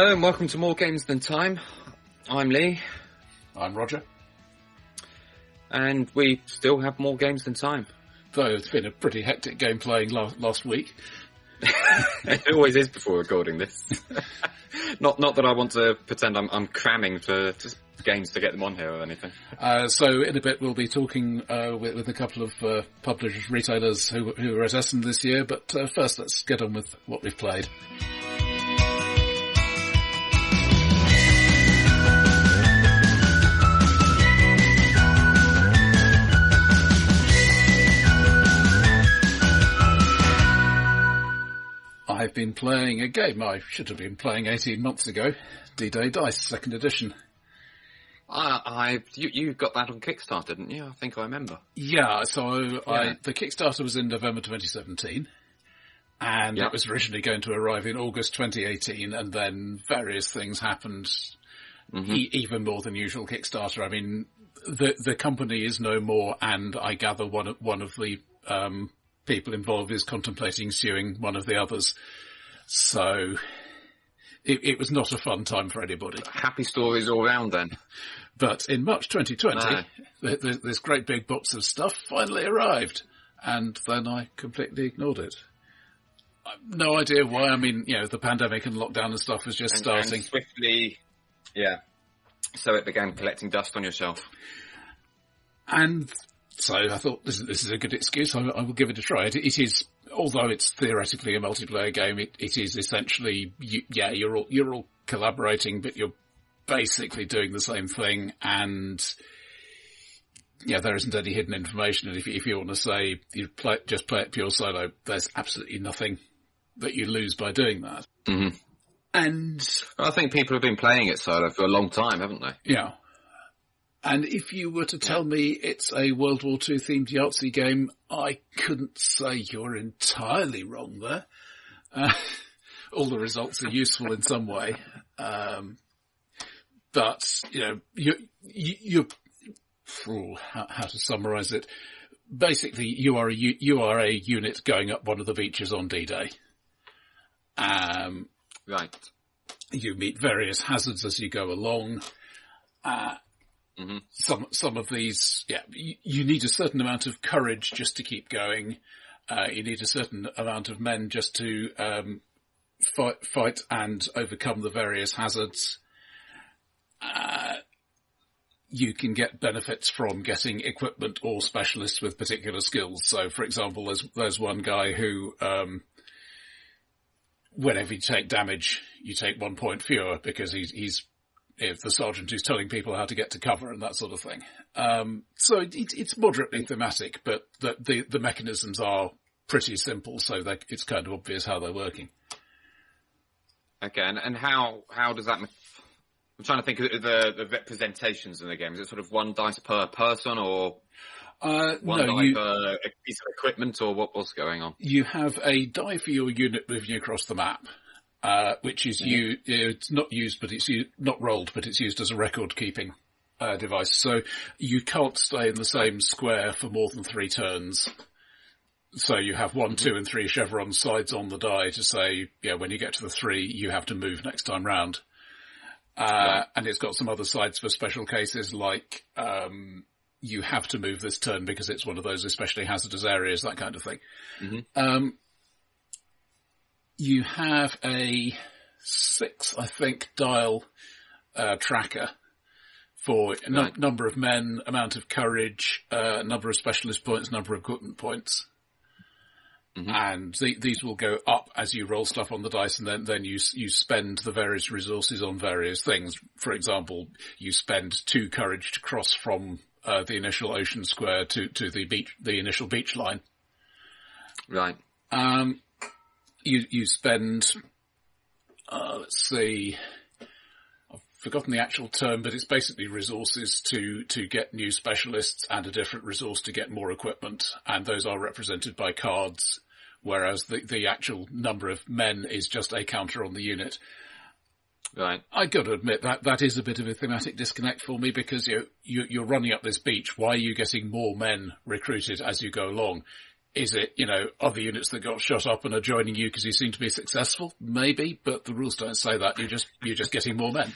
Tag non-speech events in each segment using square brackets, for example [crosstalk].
Hello and welcome to More Games Than Time. I'm Lee. I'm Roger. And we still have more games than time. Though it's been a pretty hectic game playing last, last week. [laughs] it always is before recording this. [laughs] not not that I want to pretend I'm, I'm cramming for just games to get them on here or anything. Uh, so in a bit we'll be talking uh, with, with, a couple of uh, publishers, retailers who, who are at Essen this year. But uh, first, let's get on with what we've played. I've been playing a game I should have been playing 18 months ago, D-Day Dice, second edition. I, I you, you got that on Kickstarter, didn't you? I think I remember. Yeah, so yeah. I, the Kickstarter was in November 2017, and yep. it was originally going to arrive in August 2018, and then various things happened, mm-hmm. e- even more than usual Kickstarter. I mean, the the company is no more, and I gather one of one of the um, people involved is contemplating suing one of the others. So it, it, was not a fun time for anybody. Happy stories all round then. But in March 2020, no. Ah. this great big box of stuff finally arrived, and then I completely ignored it. No idea why. I mean, you know, the pandemic and lockdown and stuff was just and, starting. And swiftly, yeah. So it began collecting dust on your shelf. And so I thought this is, this is a good excuse. I, I will give it a try. It, it is, although it's theoretically a multiplayer game, it, it is essentially, you, yeah, you're all, you're all collaborating, but you're basically doing the same thing and yeah, there isn't any hidden information. And if you, if you want to say you play, just play it pure solo, there's absolutely nothing that you lose by doing that. Mm-hmm. And I think people have been playing it solo for a long time, haven't they? Yeah. And if you were to tell me it's a World War II themed Yahtzee game, I couldn't say you're entirely wrong there. Uh, [laughs] all the results are useful in some way. Um, but, you know, you, you, you how, how, to summarize it. Basically, you are a, you are a unit going up one of the beaches on D-Day. Um, right. You meet various hazards as you go along. Uh, Mm-hmm. Some some of these, yeah, you, you, need a certain amount of courage just to keep going. Uh, you need a certain amount of men just to um, fight, fight and overcome the various hazards. Uh, you can get benefits from getting equipment or specialists with particular skills. So, for example, there's there's one guy who, um, whenever you take damage, you take one point fewer because he's he's if the sergeant is telling people how to get to cover and that sort of thing. Um, so it, it's moderately thematic, but the, the, the mechanisms are pretty simple, so it's kind of obvious how they're working. Okay, and, and how how does that? I'm trying to think of the the representations in the game. Is it sort of one dice per person, or uh, one no, die you, per piece of equipment, or what, what's going on? You have a die for your unit moving across the map uh, which is you, it's not used, but it's not rolled, but it's used as a record keeping uh, device. So you can't stay in the same square for more than three turns. So you have one, two, and three chevron sides on the die to say, yeah, when you get to the three, you have to move next time round. Uh, and it's got some other sides for special cases like, um, you have to move this turn because it's one of those especially hazardous areas, that kind of thing. Mm-hmm. Um, you have a six, I think, dial uh, tracker for a right. number of men, amount of courage, uh, number of specialist points, number of equipment points. Mm-hmm. And the, these will go up as you roll stuff on the dice and then, then you, you spend the various resources on various things. For example, you spend two courage to cross from, uh, the initial ocean square to, to the beach, the initial beach line. Right. Um, you you spend uh, let's see I've forgotten the actual term, but it's basically resources to to get new specialists and a different resource to get more equipment, and those are represented by cards, whereas the the actual number of men is just a counter on the unit. Right. I got to admit that that is a bit of a thematic disconnect for me because you, you you're running up this beach. Why are you getting more men recruited as you go along? Is it, you know, other units that got shot up and are joining you because you seem to be successful? Maybe, but the rules don't say that. You're just, you're just getting more men.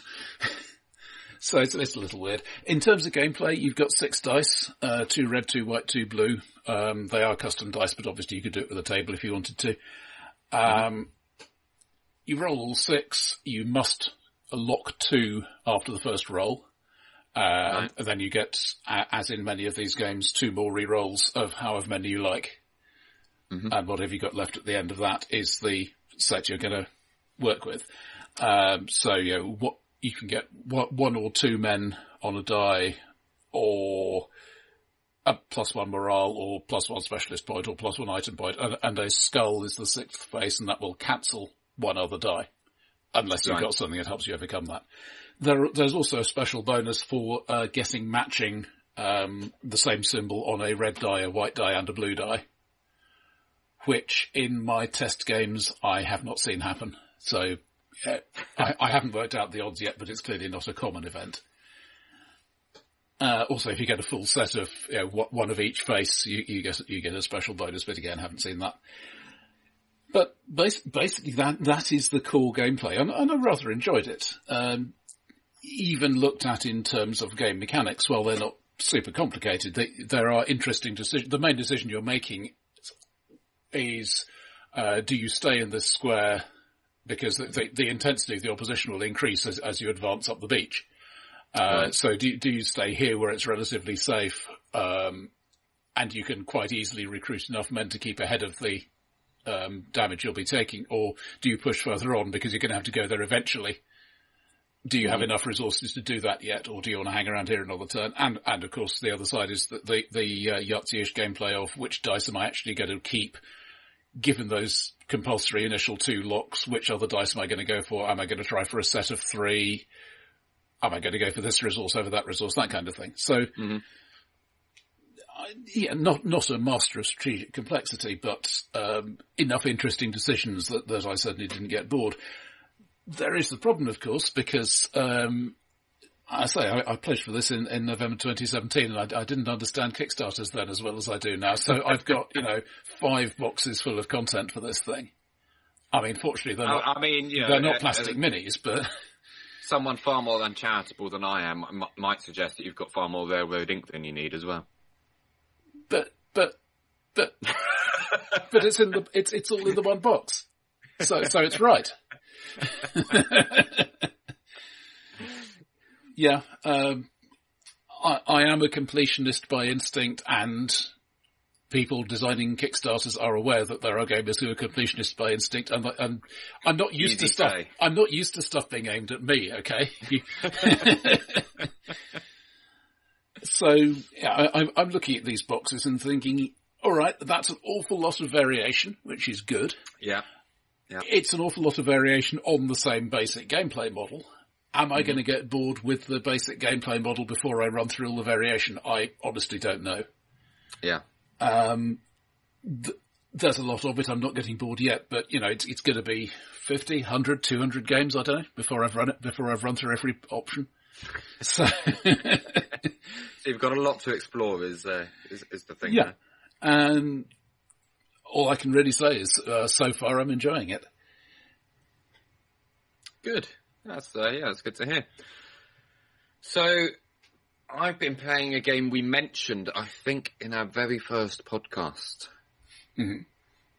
[laughs] so it's, it's, a little weird. In terms of gameplay, you've got six dice, uh, two red, two white, two blue. Um, they are custom dice, but obviously you could do it with a table if you wanted to. Um, you roll all six. You must lock two after the first roll. Uh, right. and then you get, as in many of these games, two more re-rolls of however many you like. Mm-hmm. And whatever you got left at the end of that is the set you're going to work with. Um, so, you know, what, you can get one or two men on a die or a plus one morale or plus one specialist point or plus one item point and, and a skull is the sixth face and that will cancel one other die. Unless you've right. got something that helps you overcome that. There, there's also a special bonus for uh, getting matching um, the same symbol on a red die, a white die, and a blue die, which in my test games I have not seen happen. So uh, I, I, haven't worked out the odds yet, but it's clearly not a common event. Uh, also, if you get a full set of you know, one of each face, you, you, get you get a special bonus. But again, haven't seen that. But basically, that that is the core gameplay, and, and I rather enjoyed it. Um, even looked at in terms of game mechanics, well, they're not super complicated. They, there are interesting decisions. The main decision you're making is, uh, do you stay in this square because the, the, the, intensity of the opposition will increase as, as you advance up the beach. Uh, right. so do, do you stay here where it's relatively safe, um, and you can quite easily recruit enough men to keep ahead of the, um, damage you'll be taking, or do you push further on because you're going to have to go there eventually? do you have mm-hmm. enough resources to do that yet, or do you want to hang around here another turn? And and of course, the other side is the the, the uh, Yahtzee-ish gameplay of which dice am I actually going to keep, given those compulsory initial two locks. Which other dice am I going to go for? Am I going to try for a set of three? Am I going to go for this resource over that resource? That kind of thing. So. Mm-hmm. yeah, not not a master of strategic complexity, but um, enough interesting decisions that, that I certainly didn't get bored there is the problem, of course, because um, I say I, I, pledged for this in, in November 2017, and I, I, didn't understand Kickstarters then as well as I do now. So I've got you know five boxes full of content for this thing. I mean, fortunately, they're not. I mean, you know, they're not plastic uh, minis, but someone far more uncharitable than I am m- might suggest that you've got far more railroad ink than you need as well. But but but [laughs] but it's in the it's it's all in the one box, so so it's right. [laughs] yeah, um, I, I am a completionist by instinct and people designing Kickstarters are aware that there are gamers who are completionists by instinct, and, and I'm not used to stuff. Say. I'm not used to stuff being aimed at me. Okay. [laughs] [laughs] so yeah, I, I'm looking at these boxes and thinking, all right, that's an awful lot of variation, which is good. Yeah. Yeah. It's an awful lot of variation on the same basic gameplay model. Am I mm going to get bored with the basic gameplay model before I run through all the variation? I honestly don't know. Yeah. Um, th- there's a lot of it. I'm not getting bored yet, but you know, it's, it's going to be 50, 100, 200 games. I don't know before I've run it, before I've run through every option. [laughs] So, so you've got a lot to explore is, uh, is, is the thing. Yeah. And all I can really say is, uh, so far I'm enjoying it. Good. That's uh, yeah, that's good to hear. So, I've been playing a game we mentioned, I think, in our very first podcast mm-hmm.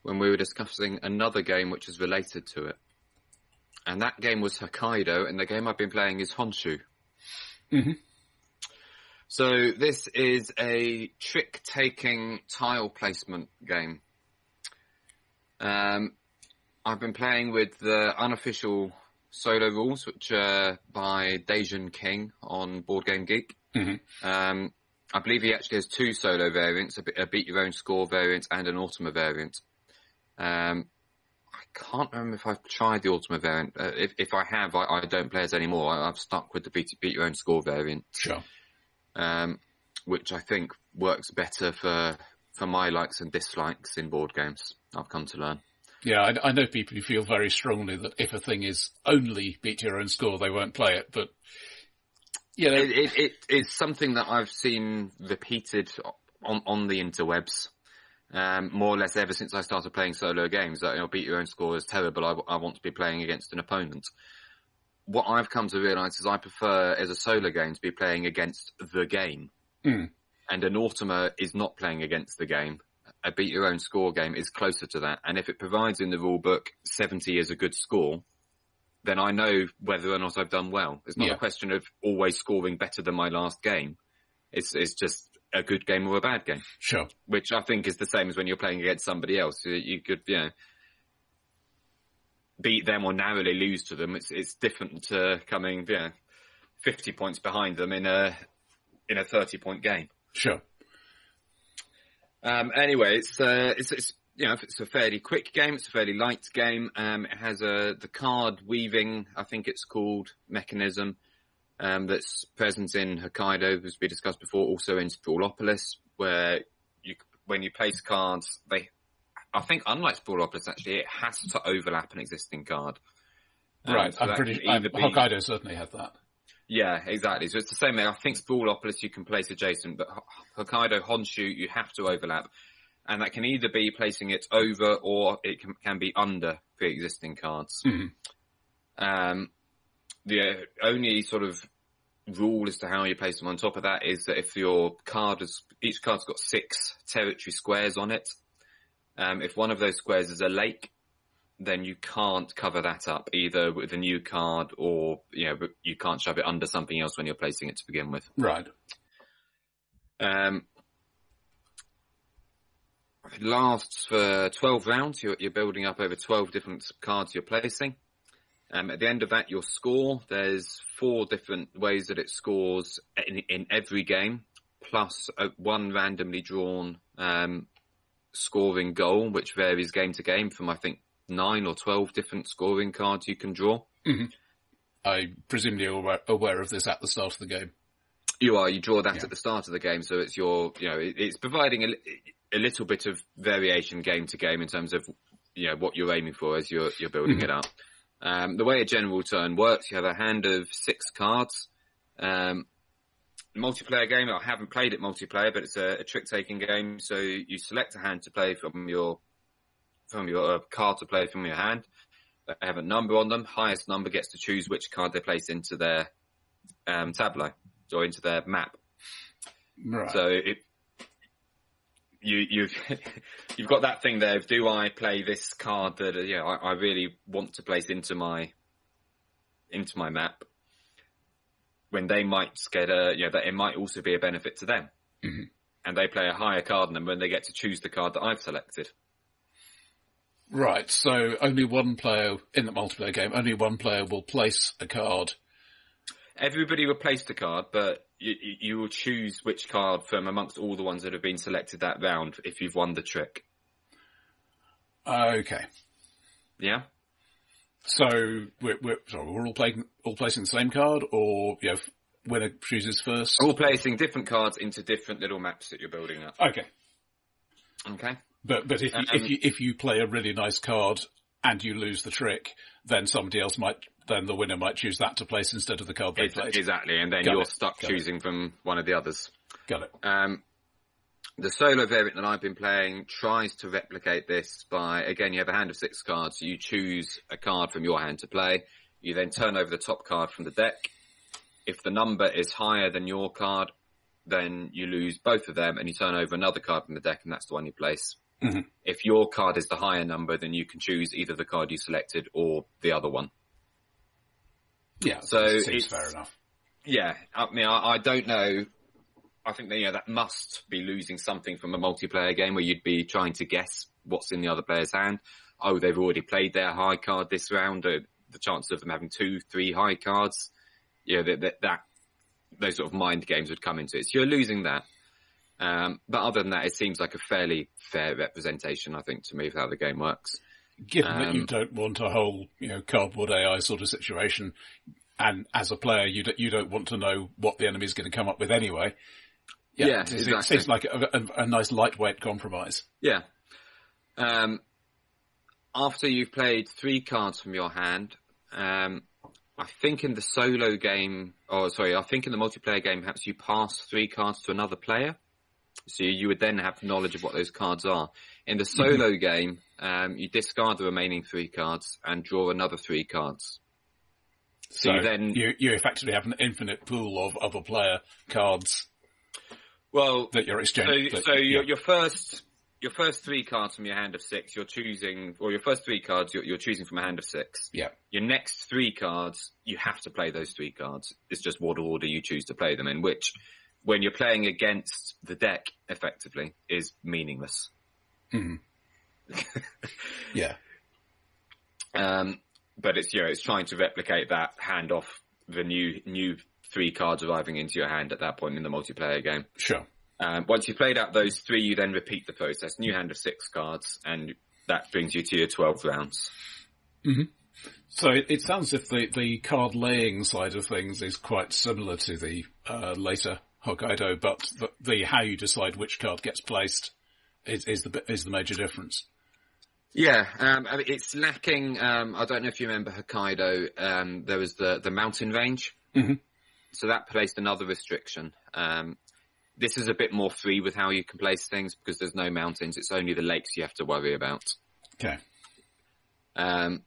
when we were discussing another game which is related to it, and that game was Hokkaido, and the game I've been playing is Honshu. Mm-hmm. So this is a trick-taking tile placement game. Um, I've been playing with the unofficial solo rules, which are by Dejan King on Board Game Geek. Mm-hmm. Um, I believe he actually has two solo variants, a, beat your own score variant and an Automa variant. Um, I can't remember if I've tried the Automa variant. Uh, if, if I have, I, I, don't play it anymore. I, have stuck with the beat, beat your own score variant. Sure. Um, which I think works better for for my likes and dislikes in board games. I've come to learn. Yeah, I, I, know people who feel very strongly that if a thing is only beat your own score, they won't play it. But you know, it, it, it, it's something that I've seen repeated on on the interwebs. Um, more or less ever since I started playing solo games, that you know, beat your own score is terrible. I, I want to be playing against an opponent. What I've come to realise is I prefer as a solo game to be playing against the game. Mm. And an Automa is not playing against the game. A beat your own score game is closer to that. And if it provides in the rule book 70 is a good score, then I know whether or not I've done well. It's not Yeah. a question of always scoring better than my last game. It's, it's just a good game or a bad game, Sure. which I think is the same as when you're playing against somebody else. You- You could, you know, beat them or narrowly lose to them. It's, it's different to coming, you know, 50 points behind them in a, in a 30 point game. Sure. Um, anyway, it's, uh, it's, it's, you know, it's a fairly quick game. It's a fairly light game. Um, it has a, the card weaving, I think it's called mechanism, um, that's present in Hokkaido, as we discussed before, also in Sprawlopolis, where you, when you place cards, they, I think unlike Sprawlopolis actually, it has to overlap an existing card. Um, right. so I'm pretty. I'm, be- Hokkaido certainly had that. Yeah, exactly. So it's the same. Thing. I think Sprawlopolis you can place adjacent, but Hokkaido Honshu you have to overlap, and that can either be placing it over or it can, can be under pre-existing cards. Mhm. Um, the only sort of rule as to how you place them on top of that is that if your card has each card's got six territory squares on it, um, if one of those squares is a lake, then you can't cover that up either with a new card or, you know, you can't shove it under something else when you're placing it to begin with. Right. Um, it lasts for 12 rounds. You're, you're building up over 12 different cards you're placing. Um, at the end of that, your score, there's four different ways that it scores in, in every game, plus a, one randomly drawn um, scoring goal, which varies game to game from, I think, nine or 12 different scoring cards you can draw. I presume you're aware, of this at the start of the game. You are. You draw that Yeah. at the start of the game, so it's your, you know, it, it's providing a, a little bit of variation game to game in terms of, you know, what you're aiming for as you're you're building it up. Um, the way a general turn works, you have a hand of six cards. Um, multiplayer game. I haven't played it multiplayer, but it's a, a trick taking game. So you select a hand to play from your from your uh, card to play from your hand. They have a number on them. Highest number gets to choose which card they place into their um, tableau or into their map. Right. So it, you, you've, [laughs] you've got that thing there of do I play this card that, you know, I, I really want to place into my, into my map when they might get a, you know, that it might also be a benefit to them. Mhm. And they play a higher card number and they get to choose the card that I've selected. Right, so only one player in the multiplayer game, only one player will place a card. Everybody will place the card, but you, you will choose which card from amongst all the ones that have been selected that round if you've won the trick. Okay, Yeah? so we're, we're, sorry, we're all playing, all placing the same card, or you know, winner chooses first. All placing different cards into different little maps that you're building up. Okay, Okay. But but if you, Um, if you if you play a really nice card and you lose the trick, then somebody else might, then the winner might choose that to place instead of the card they played. Exactly, and then Got you're it, stuck got it. choosing from one of the others. Got it. Um, the solo variant that I've been playing tries to replicate this by, again, you have a hand of six cards. You choose a card from your hand to play. You then turn over the top card from the deck. If the number is higher than your card, then you lose both of them and you turn over another card from the deck and that's the one you place. Mhm. If your card is the higher number, then you can choose either the card you selected or the other one. Yeah, So seems it's- fair enough. Yeah, I mean, I, I don't know. I think that, you know, that must be losing something from a multiplayer game where you'd be trying to guess what's in the other player's hand. Oh, they've already played their high card this round. Uh, the chances of them having two, three high cards, you know, that, that, that those sort of mind games would come into it. So you're losing that. Um, but other than that, it seems like a fairly fair representation, I think, to me, of how the game works. Given that you Um, don't want a whole, you know, cardboard AI sort of situation, and as a player, you don't, you don't want to know what the enemy is going to come up with anyway. Yeah, it, it exactly. seems like a, a, a nice lightweight compromise. Yeah. Um, after you've played three cards from your hand, um, I think in the solo game, or sorry, I think in the multiplayer game, perhaps you pass three cards to another player. So you would then have knowledge of what those cards are. In the solo mm-hmm. game, um, you discard the remaining three cards and draw another three cards. So, so you then you, you effectively have an infinite pool of other player cards. Well, that you're exchanging. So, so yeah. your, your first your first three cards from your hand of six, you're choosing, or your first three cards, you're, you're, choosing from a hand of six. Yeah. Your next three cards, you have to play those three cards. It's just what order you choose to play them in, which, when you're playing against the deck, effectively, is meaningless. Mm. [laughs] yeah. Um, but it's, you know, it's trying to replicate that hand off the new, new three cards arriving into your hand at that point in the multiplayer game. Sure. Um, once you've played out those three, you then repeat the process. New hand of six cards, and that brings you to your 12 rounds. Mm-hmm. So it, it, sounds as if the, the card laying side of things is quite similar to the uh, later Hokkaido, but the, the, how you decide which card gets placed is, is the is the major difference. Yeah, um, I mean, it's lacking. Um, I don't know if you remember Hokkaido. Um, there was the the mountain range, mm-hmm. so that placed another restriction. Um, this is a bit more free with how you can place things because there's no mountains. It's only the lakes you have to worry about. Okay. Um,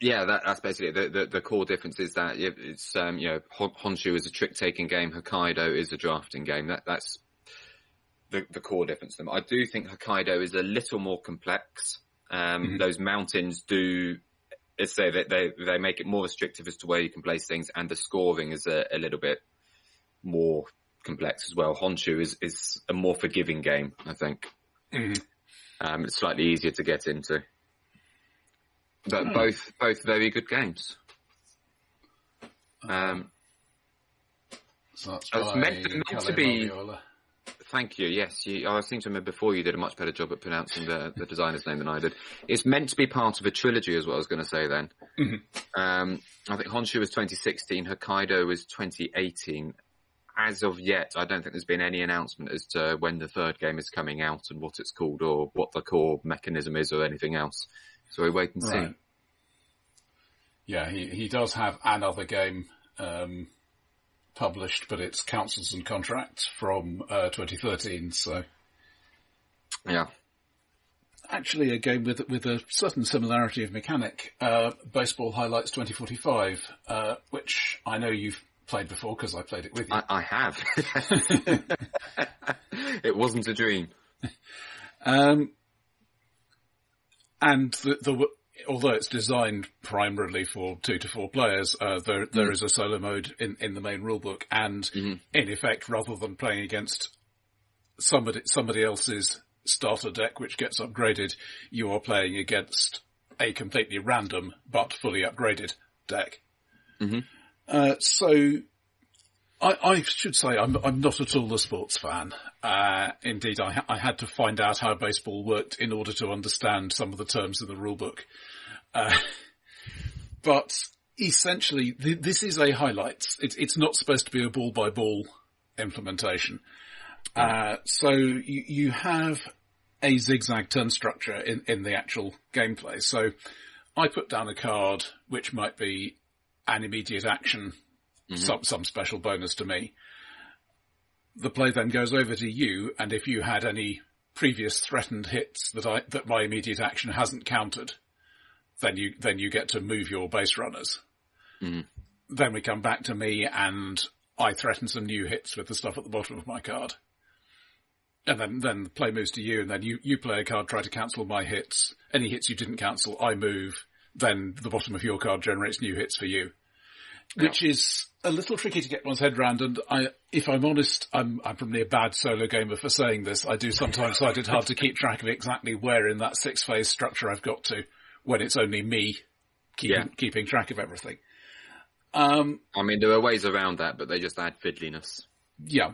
yeah, that, that's basically the, the, the core difference is that it's um, you know Honshu is a trick taking game, Hokkaido is a drafting game. That that's the the core difference. Them, I do think Hokkaido is a little more complex. Um, mm-hmm. Those mountains do say that they they make it more restrictive as to where you can place things, and the scoring is a, a little bit more complex as well. Honshu is is a more forgiving game, I think. Mm-hmm. Um, it's slightly easier to get into, but mm. both both very good games. Um, so it's meant, meant to be. Thank you. Yes, you, I seem to remember before you did a much better job at pronouncing the, the designer's name than I did. It's meant to be part of a trilogy, is what I was going to say then. Mm-hmm. Um, I think Honshu was 2016, Hokkaido was 2018. As of yet, I don't think there's been any announcement as to when the third game is coming out and what it's called or what the core mechanism is or anything else. So we wait and see. Yeah, he, he does have another game um, published, but it's councils and contracts from uh, 2013. So, yeah. Actually, a game with with a certain similarity of mechanic, uh, Baseball Highlights 2045, uh, which I know you've played before because I played it with you. I, I have. [laughs] [laughs] it wasn't a dream. Um, and the, the although it's designed primarily for two to four players, uh, there there mm. is a solo mode in, in the main rulebook, and mm-hmm. in effect, rather than playing against somebody somebody else's starter deck which gets upgraded, you are playing against a completely random but fully upgraded deck. Mm-hmm. Uh, so I, I, should say I'm, I'm, not at all a sports fan. Uh, indeed, I, I, had to find out how baseball worked in order to understand some of the terms in the rulebook. Uh, [laughs] but essentially, th- this is a highlights. It's, it's not supposed to be a ball by ball implementation. Uh, so you, you have a zigzag turn structure in, in the actual gameplay. So I put down a card which might be an immediate action mm-hmm. some, some special bonus to me. The play then goes over to you, and if you had any previous threatened hits that I, that my immediate action hasn't countered, then you, then you get to move your base runners. Mm-hmm. Then we come back to me and I threaten some new hits with the stuff at the bottom of my card. And then, then the play moves to you and then you, you play a card, try to cancel my hits. Any hits you didn't cancel, I move. Then the bottom of your card generates new hits for you which is a little tricky to get one's head around. And I, if I'm honest, I'm, I'm probably a bad solo gamer for saying this. I do sometimes find it hard to keep track of exactly where in that six phase structure I've got to when it's only me keeping, yeah. keeping track of everything. Um, I mean, there are ways around that, but they just add fiddliness. Yeah.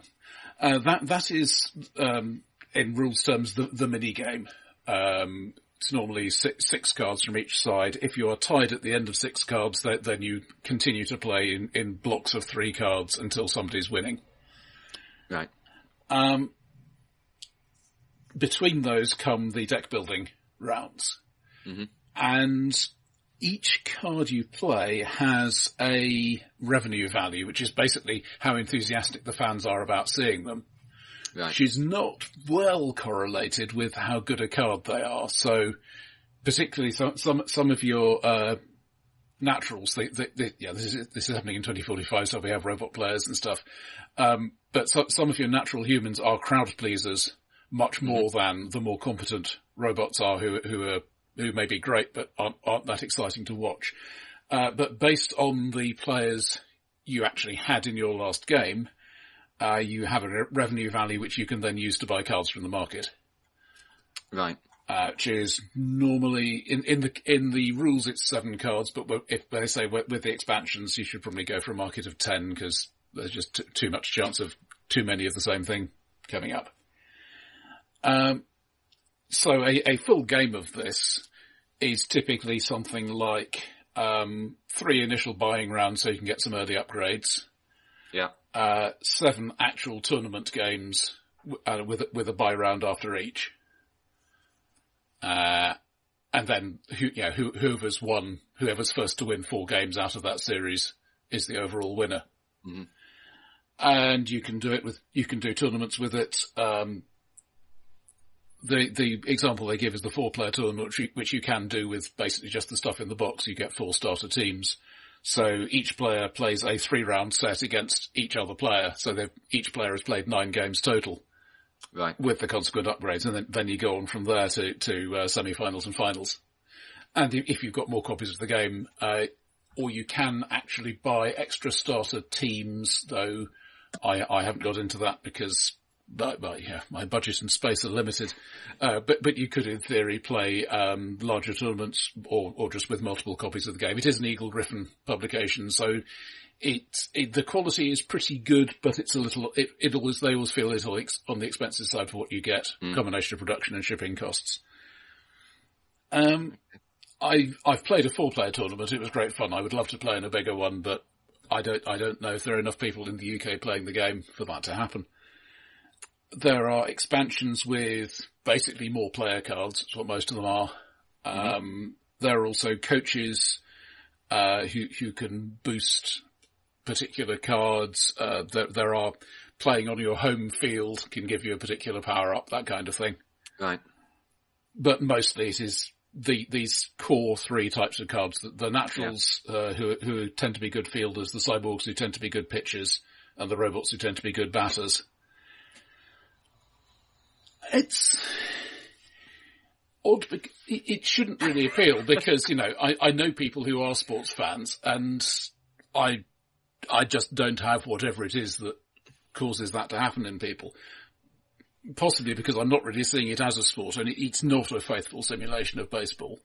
Uh, that, that is, um, in rules terms, the, the mini game. Um, it's normally six, six, cards from each side. If you are tied at the end of six cards, then, then you continue to play in, in blocks of three cards until somebody's winning. Right. Um, between those come the deck building rounds. Mm-hmm. And each card you play has a revenue value, which is basically how enthusiastic the fans are about seeing them. Right. Is not well correlated with how good a card they are. So, particularly some some some of your uh, naturals, they, they, they, yeah, this is this is happening in 2045, so we have robot players and stuff. Um, but so, some of your natural humans are crowd pleasers much mm-hmm. more than the more competent robots are, who who are who may be great but aren't, aren't that exciting to watch. Uh, but based on the players you actually had in your last game, uh, you have a re- revenue value which you can then use to buy cards from the market. Right. Uh, which is normally in, in the in the rules it's seven cards, but if they say with, with the expansions you should probably go for a market of ten because there's just t- too much chance of too many of the same thing coming up. Um, so a, a full game of this is typically something like um, three initial buying rounds so you can get some early upgrades. Uh, seven actual tournament games uh, with with a bye round after each. Uh, and then who, yeah, who, whoever's won, whoever's first to win four games out of that series is the overall winner. Mm-hmm. And you can do it with, you can do tournaments with it. Um, the the example they give is the four player tournament, which you, which you can do with basically just the stuff in the box. You get four starter teams. So each player plays a three round set against each other player. So each player has played nine games total. Right. With the consequent upgrades. And then, then you go on from there to, to uh, semi-finals and finals. And if you've got more copies of the game, uh, or you can actually buy extra starter teams, though I, I haven't got into that because but, but yeah, my budget and space are limited. Uh, but but you could, in theory, play um, larger tournaments or or just with multiple copies of the game. It is an Eagle-Gryphon publication, so it, it the quality is pretty good, but it's a little. It, it always they always feel a little ex, on the expensive side for what you get, mm. combination of production and shipping costs. Um, I I've played a four-player tournament. It was great fun. I would love to play in a bigger one, but I don't I don't know if there are enough people in the UK playing the game for that to happen there are expansions with basically more player cards. That's what most of them are. Mm-hmm. Um, there are also coaches uh, who who can boost particular cards. Uh, there, there are playing on your home field can give you a particular power up, that kind of thing. Right. But mostly it is the these core three types of cards: the, the naturals yeah. uh, who who tend to be good fielders, the cyborgs who tend to be good pitchers, and the robots who tend to be good batters it's odd. It shouldn't really appeal because you know I, I know people who are sports fans, and I I just don't have whatever it is that causes that to happen in people. Possibly because I'm not really seeing it as a sport, and it's not a faithful simulation of baseball.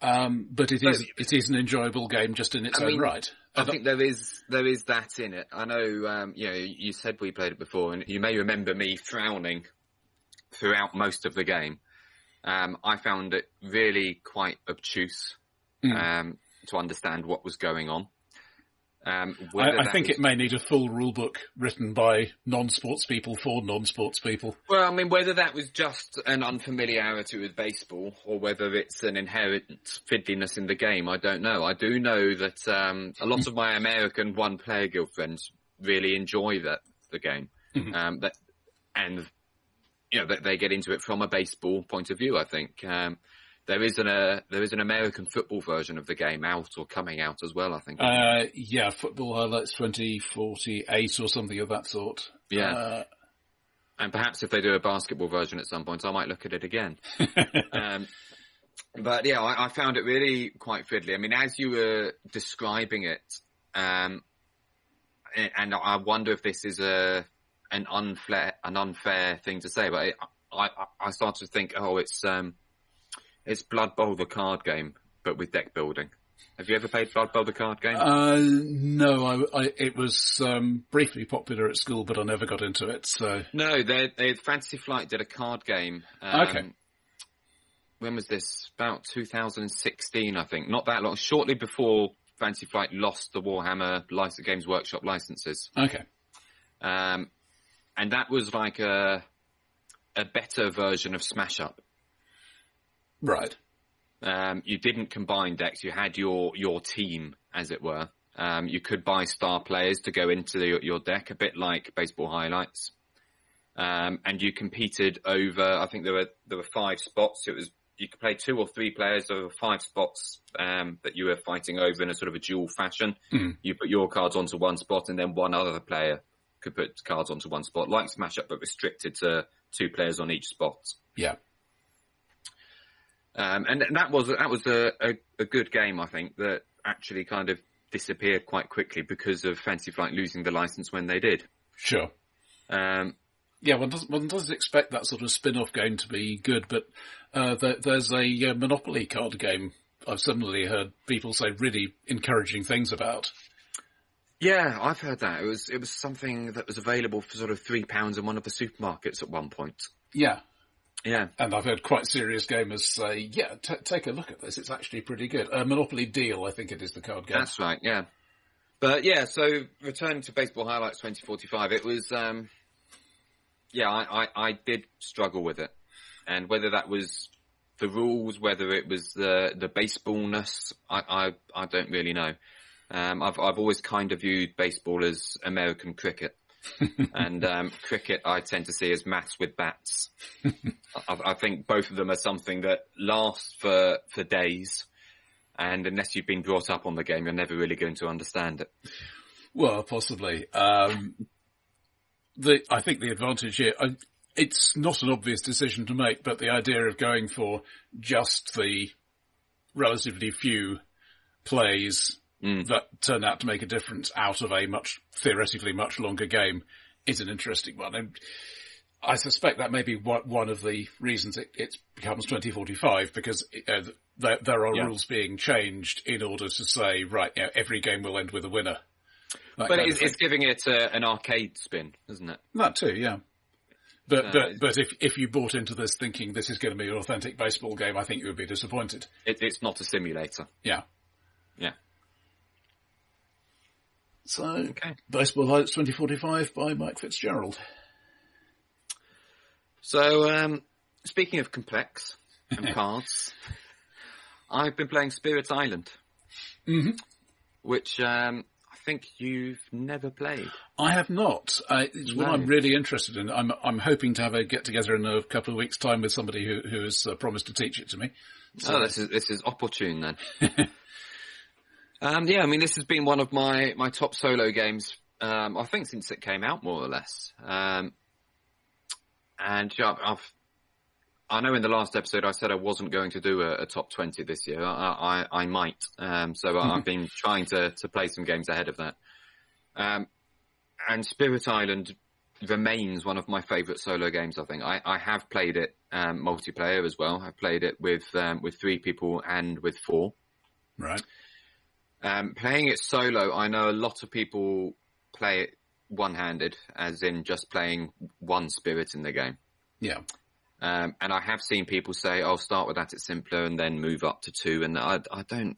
Um, but it is it is an enjoyable game just in its I own mean, right. I think there is there is that in it. I know um, you know you said we played it before, and you may remember me frowning throughout most of the game. Um, I found it really quite obtuse mm. um, to understand what was going on. Um, I, I think was... it may need a full rule book written by non-sports people for non-sports people. Well, I mean, whether that was just an unfamiliarity with baseball or whether it's an inherent fiddliness in the game, I don't know. I do know that um, a lot of my American one-player guild friends really enjoy that the game, mm-hmm. um, that, and you know, they, they, get into it from a baseball point of view. I think um, there is an uh, there is an American football version of the game out or coming out as well. I think. Uh, yeah, football highlights twenty forty eight or something of that sort. Yeah. Uh, and perhaps if they do a basketball version at some point, I might look at it again. [laughs] um, but yeah, I, I, found it really quite fiddly. I mean, as you were describing it, um, and I wonder if this is a an unfair an unfair thing to say, but I I started to think, oh, it's um, it's Blood Bowl the card game, but with deck building. Have you ever played Blood Bowl the card game? Uh, no, I, I, it was um, briefly popular at school, but I never got into it. So no, they, they Fantasy Flight did a card game. Um, okay. When was this? About 2016, I think. Not that long. Shortly before Fantasy Flight lost the Warhammer license, Games Workshop licenses. Okay. Um, and that was like a a better version of Smash Up. Right. Um, you didn't combine decks. You had your your team, as it were. Um, you could buy star players to go into the, your deck, a bit like baseball highlights. Um, and you competed over. I think there were there were five spots. It was you could play two or three players over five spots um, that you were fighting over in a sort of a dual fashion. Mm. You put your cards onto one spot, and then one other player could put cards onto one spot, like Smash Up, but restricted to two players on each spot. Yeah. Um, and that was that was a, a, a, good game, I think, that actually kind of disappeared quite quickly because of Fantasy Flight losing the license when they did. Sure. Um, yeah, one does one does expect that sort of spin-off game to be good, but uh, there, there's a uh, Monopoly card game I've suddenly heard people say really encouraging things about. Yeah, I've heard that. It was it was something that was available for sort of three pounds in one of the supermarkets at one point. Yeah, yeah. And I've heard quite serious gamers say, yeah, t- take a look at this. It's actually pretty good. Uh, Monopoly Deal, I think it is the card game. That's right, yeah. But yeah, so returning to Baseball Highlights 2045, it was, um, yeah, I, I, I did struggle with it. And whether that was the rules, whether it was the, the baseballness, I, I, I don't really know. Um, I've, I've always kind of viewed baseball as American cricket. [laughs] and um, cricket, I tend to see as maths with bats. [laughs] I, I, think both of them are something that lasts for for days, and unless you've been brought up on the game, you're never really going to understand it. Well, possibly. Um, the I think the advantage here. I, it's not an obvious decision to make, but the idea of going for just the relatively few plays mm. that turn out to make a difference out of a much, theoretically much longer game is an interesting one. And I suspect that may be one of the reasons it, it becomes 2045 because uh, there, there, are yeah. rules being changed in order to say, right, you know, every game will end with a winner. That but it's, it's, giving it a, an arcade spin, isn't it? That too, yeah. But uh, but but if if you bought into this thinking this is going to be an authentic baseball game, I think you would be disappointed. It, it's not a simulator. Yeah. Yeah. So, okay. Baseball Highlights 2045 by Mike Fitzgerald. So, um, speaking of complex and [laughs] cards, I've been playing Spirit Island. Mm-hmm. Which, um, I think you've never played. I have not. Uh, it's no. what I'm really interested in. I'm I'm hoping to have a get together in a couple of weeks' time with somebody who who has uh, promised to teach it to me. So. Oh, this is this is opportune then. [laughs] Um, yeah, I mean, this has been one of my, my top solo games, um, I think since it came out, more or less. Um, and yeah, I've, I know in the last episode I said I wasn't going to do a, a top 20 this year. I, I, I might. Um, so. I've [laughs] been trying to, to play some games ahead of that. Um, and Spirit Island remains one of my favourite solo games. I think I, I have played it um, multiplayer as well. I've played it with um, with three people and with four. Right. Um, playing it solo, I know a lot of people play it one-handed, as in just playing one spirit in the game. Yeah. Um, and I have seen people say, "I'll start with that; it's simpler, and then move up to two. And I, I don't,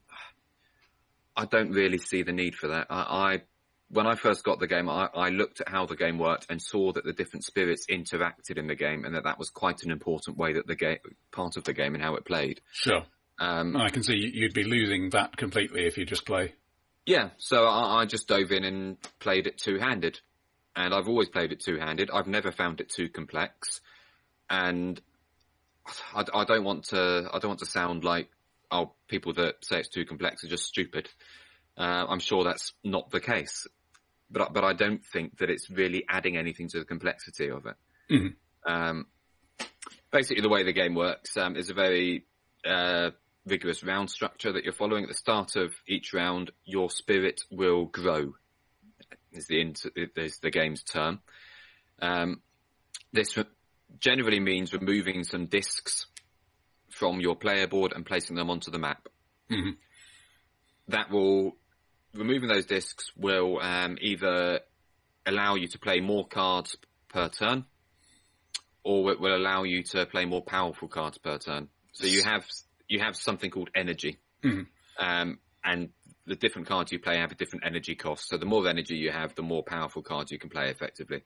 I don't really see the need for that. I, I when I first got the game, I, I, looked at how the game worked and saw that the different spirits interacted in the game, and that that was quite an important way that the game, part of the game, and how it played. Sure. Um, I can see you'd be losing that completely if you just play. Yeah, so I, I just dove in and played it two-handed, and I've always played it two-handed. I've never found it too complex, and I, I don't want to. I don't want to sound like oh, people that say it's too complex are just stupid. Uh, I'm sure that's not the case, but but I don't think that it's really adding anything to the complexity of it. Mm-hmm. Um, basically, the way the game works um, is a very uh, rigorous round structure that you're following. At the start of each round, your spirit will grow. Is the is the game's term. Um, this generally means removing some discs from your player board and placing them onto the map. Mm-hmm. That will removing those discs will um, either allow you to play more cards per turn, or it will allow you to play more powerful cards per turn. So you have you have something called energy, mm-hmm. um, and the different cards you play have a different energy cost. So the more energy you have, the more powerful cards you can play effectively.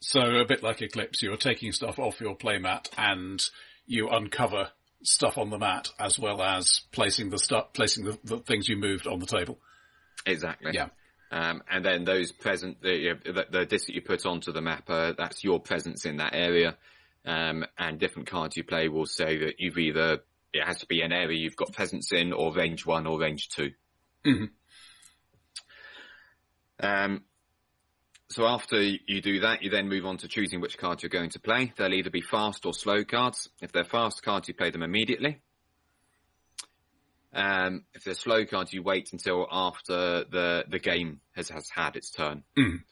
So a bit like Eclipse, you're taking stuff off your playmat and you uncover stuff on the mat as well as placing the stuff, placing the, the things you moved on the table. Exactly. Yeah. Um, and then those present, the, the, the disc that you put onto the map, uh, that's your presence in that area. Um, and different cards you play will say that you've either, it has to be an area you've got presence in or range one or range 2 Mm-hmm. Um, so after you do that, you then move on to choosing which cards you're going to play. They'll either be fast or slow cards. If they're fast cards, you play them immediately. Um, if they're slow cards, you wait until after the, the game has, has had its turn. Mm.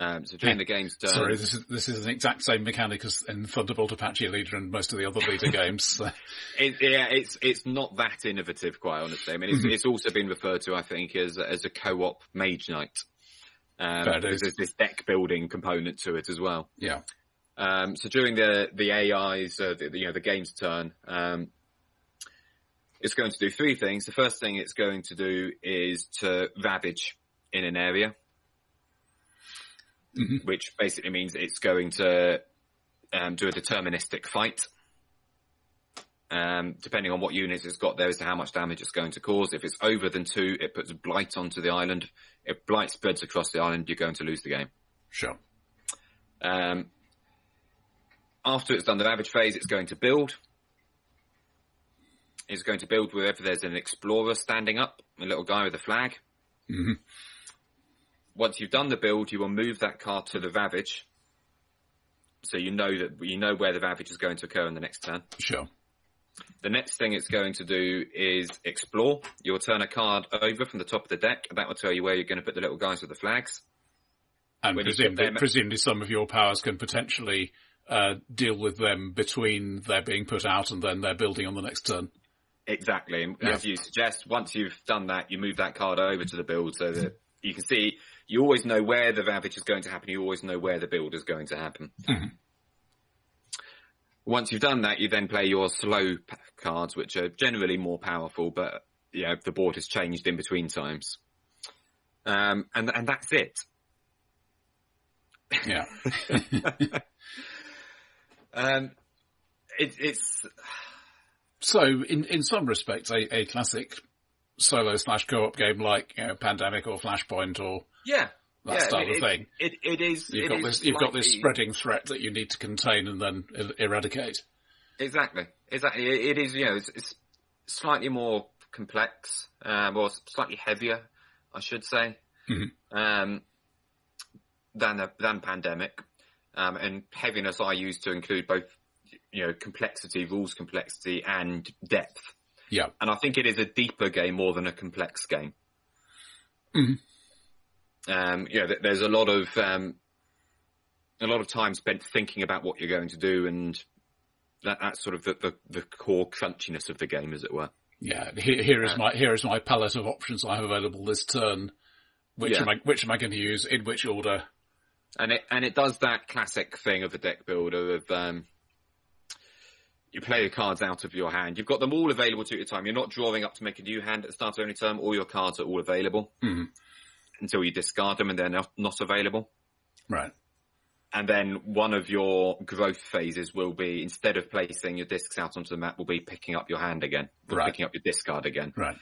Um, so during the game's turn, Sorry, this is this is an exact same mechanic as in Thunderbolt Apache Leader and most of the other leader [laughs] games. So. It, yeah, it's it's not that innovative, quite honestly. I mean, it's, it's also been referred to, I think, as as a co-op Mage Knight. Um, because there's this deck building component to it as well. Yeah. Um, so during the the AI's, uh, the, you know, the game's turn, um, it's going to do three things. The first thing it's going to do is to ravage in an area, Mhm. which basically means it's going to um, do a deterministic fight. Um, depending on what units it's got there as to how much damage it's going to cause. If it's over than two, it puts blight onto the island. If blight spreads across the island, you're going to lose the game. Sure. Um, after it's done the ravage phase, it's going to build. It's going to build wherever there's an explorer standing up, a little guy with a flag. Mhm. Once you've done the build, you will move that card to the ravage. So you know that you know where the ravage is going to occur in the next turn. Sure. The next thing it's going to do is explore. You'll turn a card over from the top of the deck. That will tell you where you're going to put the little guys with the flags. And presumably, them- presumably some of your powers can potentially uh, deal with them between their being put out and then their building on the next turn. Exactly. Yeah. as you suggest, once you've done that, you move that card over to the build so that you can see, you always know where the ravage is going to happen. You always know where the build is going to happen. Mhm. Once you've done that, you then play your slow p- cards, which are generally more powerful, but yeah, the board has changed in between times. Um, and, and that's it. Yeah. [laughs] Um, it, it's, So, in, in some respects, a, a classic solo slash co-op game like you know, Pandemic or Flashpoint or yeah. that yeah, style it, of thing. It, it is. You've it got is this. You've got this spreading threat that you need to contain and then er- eradicate. Exactly. Exactly. It, it is, you know, it's, it's slightly more complex, um, or slightly heavier, I should say, Mhm. um, than a, than pandemic. Um, and heaviness I use to include both, you know, complexity, rules complexity and depth. Yeah. And I think it is a deeper game more than a complex game. Mhm. Um, you know, there's a lot of, um, a lot of time spent thinking about what you're going to do and that, that's sort of the, the, the core crunchiness of the game, as it were. Yeah. Here, here is Uh, my here is my palette of options I have available this turn. Which Yeah. am I which am I going to use in which order? And it, and it does that classic thing of a deck builder of, um, you play the cards out of your hand. You've got them all available to you at the time. You're not drawing up to make a new hand at the start of any term. All your cards are all available Mhm. Until you discard them and they're not, not available. Right. And then one of your growth phases will be, instead of placing your discs out onto the map, will be picking up your hand again. Right. Picking up your discard again. Right.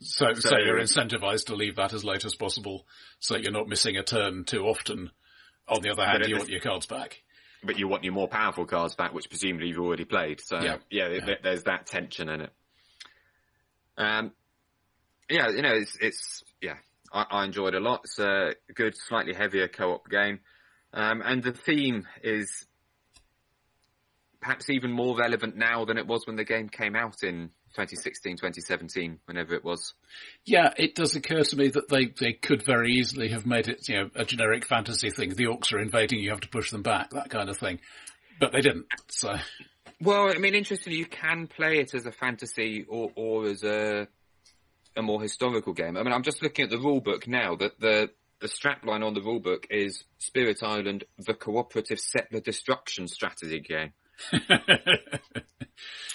So, so, So- you're incentivized to leave that as late as possible, so you're not missing a turn too often. On the other hand, you want your cards back. But you want your more powerful cards back, which presumably you've already played. So Yeah. yeah, Yeah. th- there's that tension in it. Um, yeah, you know, it's, it's, yeah, I, I enjoyed it a lot. It's a good, slightly heavier co-op game. Um, and the theme is perhaps even more relevant now than it was when the game came out in 2016, 2017, whenever it was. Yeah, it does occur to me that they, they could very easily have made it, you know, a generic fantasy thing. The orcs are invading, you have to push them back, that kind of thing. But they didn't, so. Well, I mean, interestingly, you can play it as a fantasy or, or as a a more historical game. I mean, I'm just looking at the rule book now. That the the strapline on the rule book is Spirit Island: The Cooperative Settler Destruction Strategy Game. [laughs]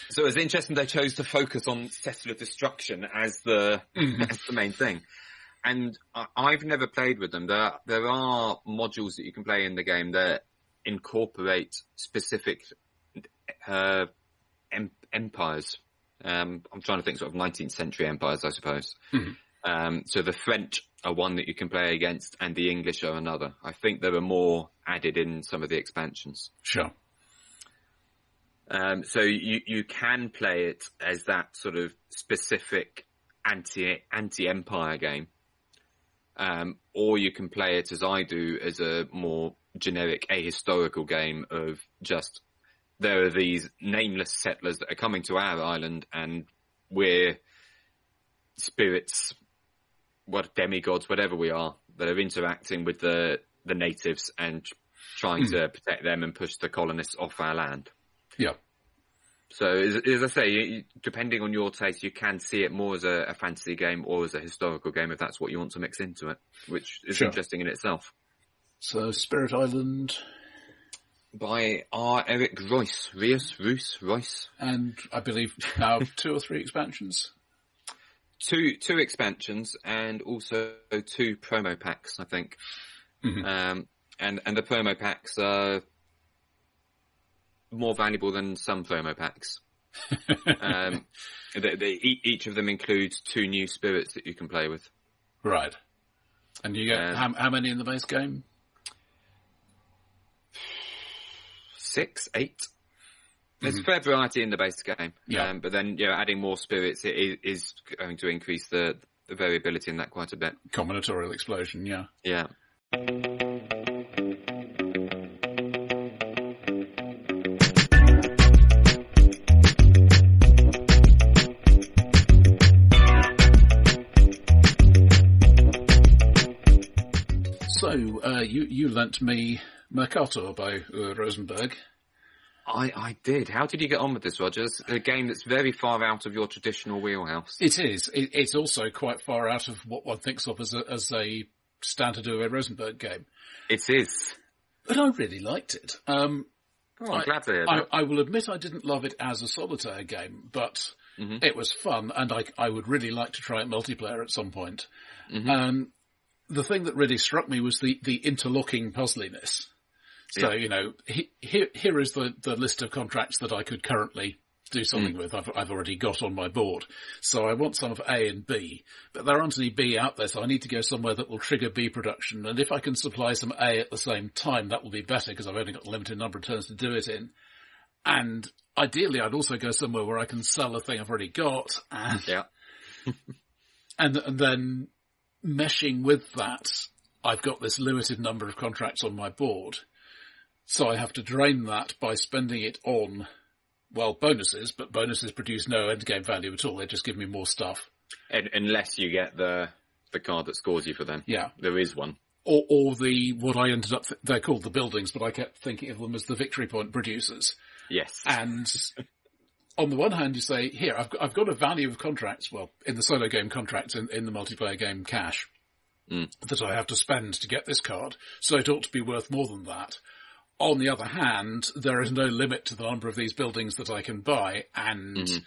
So it's interesting they chose to focus on settler destruction as the Mhm. as the main thing. And I, I've never played with them. There there are modules that you can play in the game that incorporate specific uh, em- empires. Um, I'm trying to think sort of 19th century empires, I suppose. Mm-hmm. Um, so the French are one that you can play against, and the English are another. I think there are more added in some of the expansions. Sure. Um, so you you can play it as that sort of specific anti anti empire game, um, or you can play it as I do as a more generic ahistorical game of just there are these nameless settlers that are coming to our island and we're spirits, what demigods, whatever we are, that are interacting with the the natives and trying mm. to protect them and push the colonists off our land. Yeah. So as, as I say, depending on your taste, you can see it more as a, a, fantasy game or as a historical game if that's what you want to mix into it, which is sure. interesting in itself. So Spirit Island by R. Eric Royce, Rios, Roos, Royce, and I believe now [laughs] two or three expansions. Two two expansions and also two promo packs, I think. Mm-hmm. Um, and and the promo packs are more valuable than some promo packs. [laughs] um, they, they, each of them includes two new spirits that you can play with. Right. And you get um, how, how, many in the base game? Six, eight. There's mm-hmm. fair variety in the base game. Yeah. Um, but then, you know, adding more spirits is, is going to increase the, the variability in that quite a bit. Combinatorial explosion, yeah. Yeah. So, uh, you, you lent me Mercator by Rosenberg. I, I did. How did you get on with this, Rogers? A game that's very far out of your traditional wheelhouse. It is. It, it's also quite far out of what one thinks of as a, as a standard Uwe Rosenberg game. It is. But I really liked it. Um, oh, I'm I, glad to hear that. I, I, will admit I didn't love it as a solitaire game, but mm-hmm. it was fun and I, I would really like to try it multiplayer at some point. Mm-hmm. Um, the thing that really struck me was the, the interlocking puzzliness. So, yeah. you know, he, here, here is the, the list of contracts that I could currently do something mm. with. I've, I've already got on my board. So I want some of A and B, but there aren't any B out there. So I need to go somewhere that will trigger B production. And if I can supply some A at the same time, that will be better because I've only got a limited number of turns to do it in. And ideally, I'd also go somewhere where I can sell a thing I've already got. And, yeah. [laughs] and, and then meshing with that, I've got this limited number of contracts on my board. So I have to drain that by spending it on, well, bonuses, but bonuses produce no endgame value at all. They just give me more stuff. And, unless you get the, the card that scores you for them. Yeah. There is one. Or, or the, what I ended up, th- they're called the buildings, but I kept thinking of them as the victory point producers. Yes. And [laughs] on the one hand, you say, here, I've got, I've got a value of contracts, well, in the solo game contracts, in, in the multiplayer game cash, mm. that I have to spend to get this card, so it ought to be worth more than that. On the other hand, there is no limit to the number of these buildings that I can buy, and mm-hmm.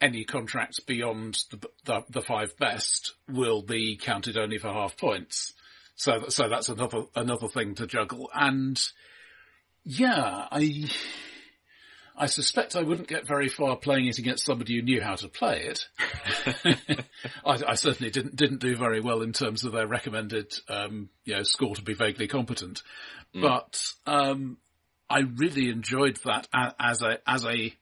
any contracts beyond the, the, the five best will be counted only for half points. So, so that's another, another thing to juggle. And yeah, I, I suspect I wouldn't get very far playing it against somebody who knew how to play it. [laughs] I, I, certainly didn't didn't do very well in terms of their recommended um, you know score to be vaguely competent, mm. but um, I really enjoyed that as a as a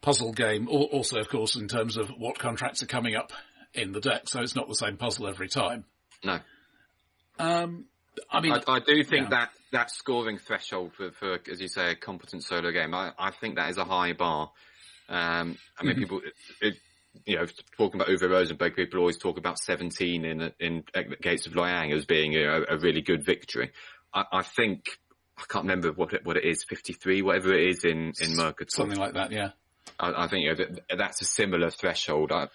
puzzle game. Also, of course, in terms of what contracts are coming up in the deck, so it's not the same puzzle every time. No. Um, I mean, I, I do think yeah. that that scoring threshold for, for, as you say, a competent solo game, I, I think that is a high bar. Um, I mean, mm-hmm. people, it, you know, talking about Uwe Rosenberg, people always talk about 17 in in Gates of Loyang as being a, a really good victory. I, I, think I can't remember what it, what it is, 53, whatever it is in in Mercator. Something like that, yeah. I, I think you know, that, that's a similar threshold. I,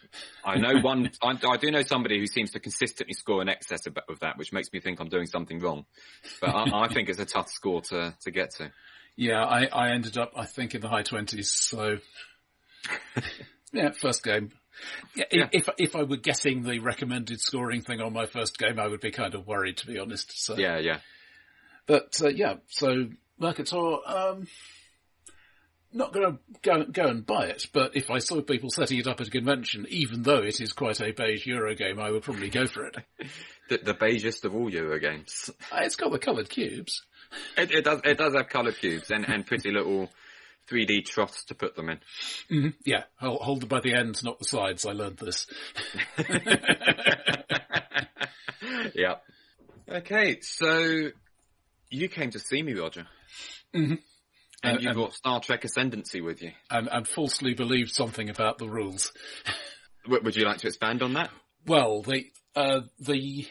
I know [laughs] one, I, I, do know somebody who seems to consistently score in excess of, of that, which makes me think I'm doing something wrong. But I, I, think it's a tough score to, to get to. Yeah, I, I ended up, I think, in the high twenties. So, yeah, first game. Yeah, yeah. If if I were getting the recommended scoring thing on my first game, I would be kind of worried, to be honest. So. Yeah, yeah. But uh, yeah, so Mercator, um, not going to go, go and buy it, but if I saw people setting it up at a convention, even though it is quite a beige Euro game, I would probably go for it. [laughs] the, the beigest of all Euro games. Uh, It's got the coloured cubes. It, it does. It does have coloured cubes and, and pretty little 3D troughs to put them in. hmm Yeah, hold, hold them by the ends, not the sides. I learned this. [laughs] yeah. [laughs] Okay, so you came to see me, Roger, Mhm. and Uh, you and- brought Star Trek Ascendancy with you. And, and falsely believed something about the rules. [laughs] Would you like to expand on that? Well, the uh, the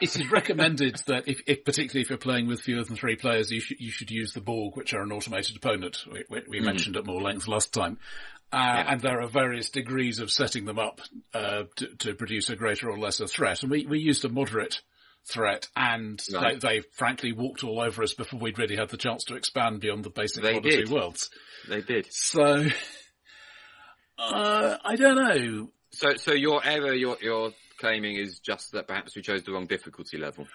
it is recommended [laughs] that if, if particularly if you're playing with fewer than three players, you should you should use the Borg, which are an automated opponent. We, we, we mentioned at more length last time, uh, and there are various degrees of setting them up uh, to, to produce a greater or lesser threat. And we we used a moderate threat, and Right. they, they frankly walked all over us before we'd really had the chance to expand beyond the basic They one or two did. worlds. They did. So. [laughs] Uh, I don't know. So, so your error you're, you're claiming is just that perhaps we chose the wrong difficulty level.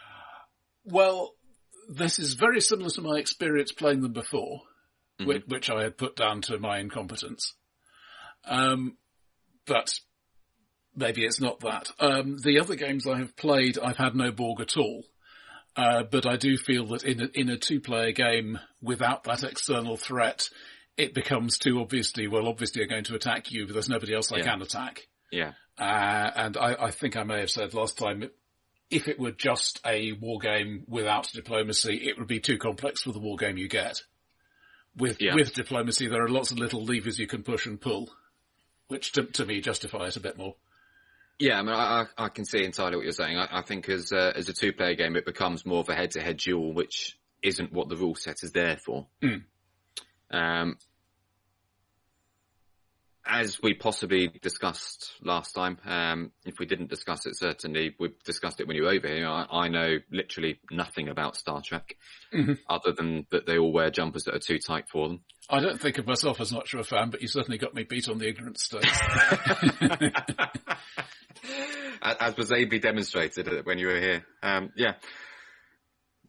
Well, this is very similar to my experience playing them before, Mhm. which, which I had put down to my incompetence. Um, but maybe it's not that. Um, the other games I have played, I've had no Borg at all. Uh, but I do feel that in a, in a two-player game without that external threat, it becomes too obviously, well, obviously they're going to attack you, but there's nobody else I Yeah. can attack. Yeah. Uh, and I, I think I may have said last time, if it were just a war game without diplomacy, it would be too complex for the war game you get. With Yeah. with diplomacy, there are lots of little levers you can push and pull, which to, to me justify it a bit more. Yeah, I mean, I, I can see entirely what you're saying. I, I think as a, as a two player game, it becomes more of a head to head duel, which isn't what the rule set is there for. Mm. Um, as we possibly discussed last time, um, if we didn't discuss it, certainly we discussed it when you were over here. I, I know literally nothing about Star Trek, Mhm. other than that they all wear jumpers that are too tight for them. I don't think of myself as much of a fan, but you certainly got me beat on the ignorance stakes. [laughs] [laughs] as as was ably demonstrated when you were here. Um, yeah,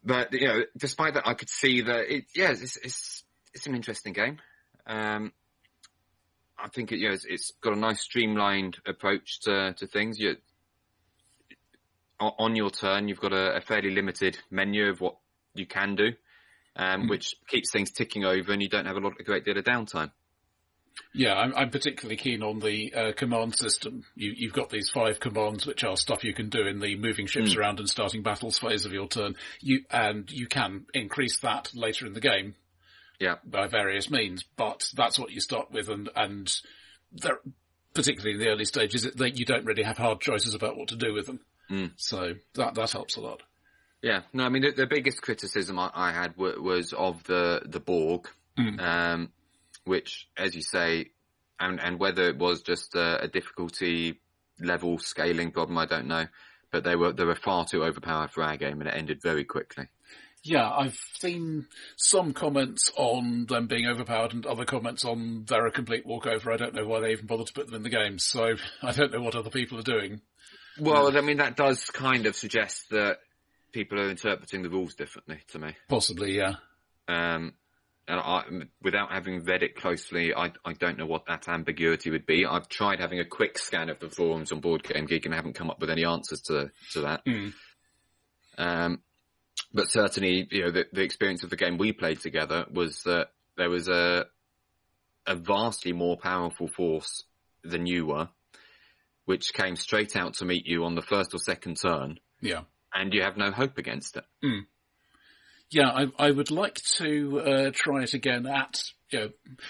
but you know, despite that, I could see that it. Yeah, it's it's, it's an interesting game. Um, I think it, you know, it's, it's got a nice streamlined approach to to things. You on your turn, you've got a, a fairly limited menu of what you can do, um, which keeps things ticking over, and you don't have a lot, a great deal of downtime. Yeah, I'm, I'm particularly keen on the uh, command system. You, you've got these five commands, which are stuff you can do in the moving ships around and starting battles phase of your turn. You and you can increase that later in the game Yeah, by various means, but that's what you start with, and and there, particularly in the early stages, it, you don't really have hard choices about what to do with them. Mm. So that that helps a lot. Yeah, no, I mean the, the biggest criticism I, I had w- was of the the Borg, Mm. um, which, as you say, and and whether it was just a, a difficulty level scaling problem, I don't know, but they were they were far too overpowered for our game, and it ended very quickly. Yeah, I've seen some comments on them being overpowered and other comments on they're a complete walkover. I don't know why they even bothered to put them in the game, so [laughs] I don't know what other people are doing. Well, I mean that does kind of suggest that people are interpreting the rules differently to me. Possibly, yeah. Um, and I, without having read it closely, I, I don't know what that ambiguity would be. I've tried having a quick scan of the forums on Board Game Geek and haven't come up with any answers to to that. Mm. Um, but certainly, you know, the, the experience of the game we played together was that there was a a vastly more powerful force than you were, which came straight out to meet you on the first or second turn, Yeah. and you have no hope against it. Yeah, I, I would like to uh, try it again at, you know,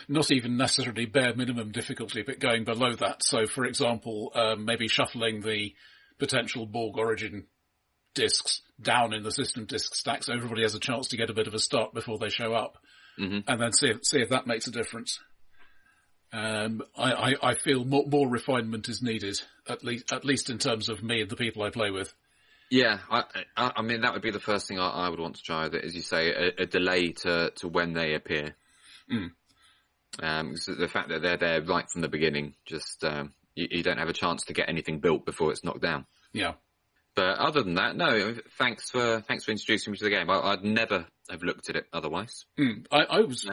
not even necessarily bare minimum difficulty, but going below that. So, for example, um, maybe shuffling the potential Borg origin discs down in the system disk stack so everybody has a chance to get a bit of a start before they show up. Mhm. And then see if, see if that makes a difference. Um, I, I, I feel more, more refinement is needed, at least, at least in terms of me and the people I play with. Yeah, I, I, I mean that would be the first thing I, I would want to try. That, as you say, a, a delay to, to when they appear. Mm. Um, 'cause the fact that they're there right from the beginning, just um, you, you don't have a chance to get anything built before it's knocked down. Yeah. But other than that, no. Thanks for thanks for introducing me to the game. I, would never have looked at it otherwise. Mm, I, I, was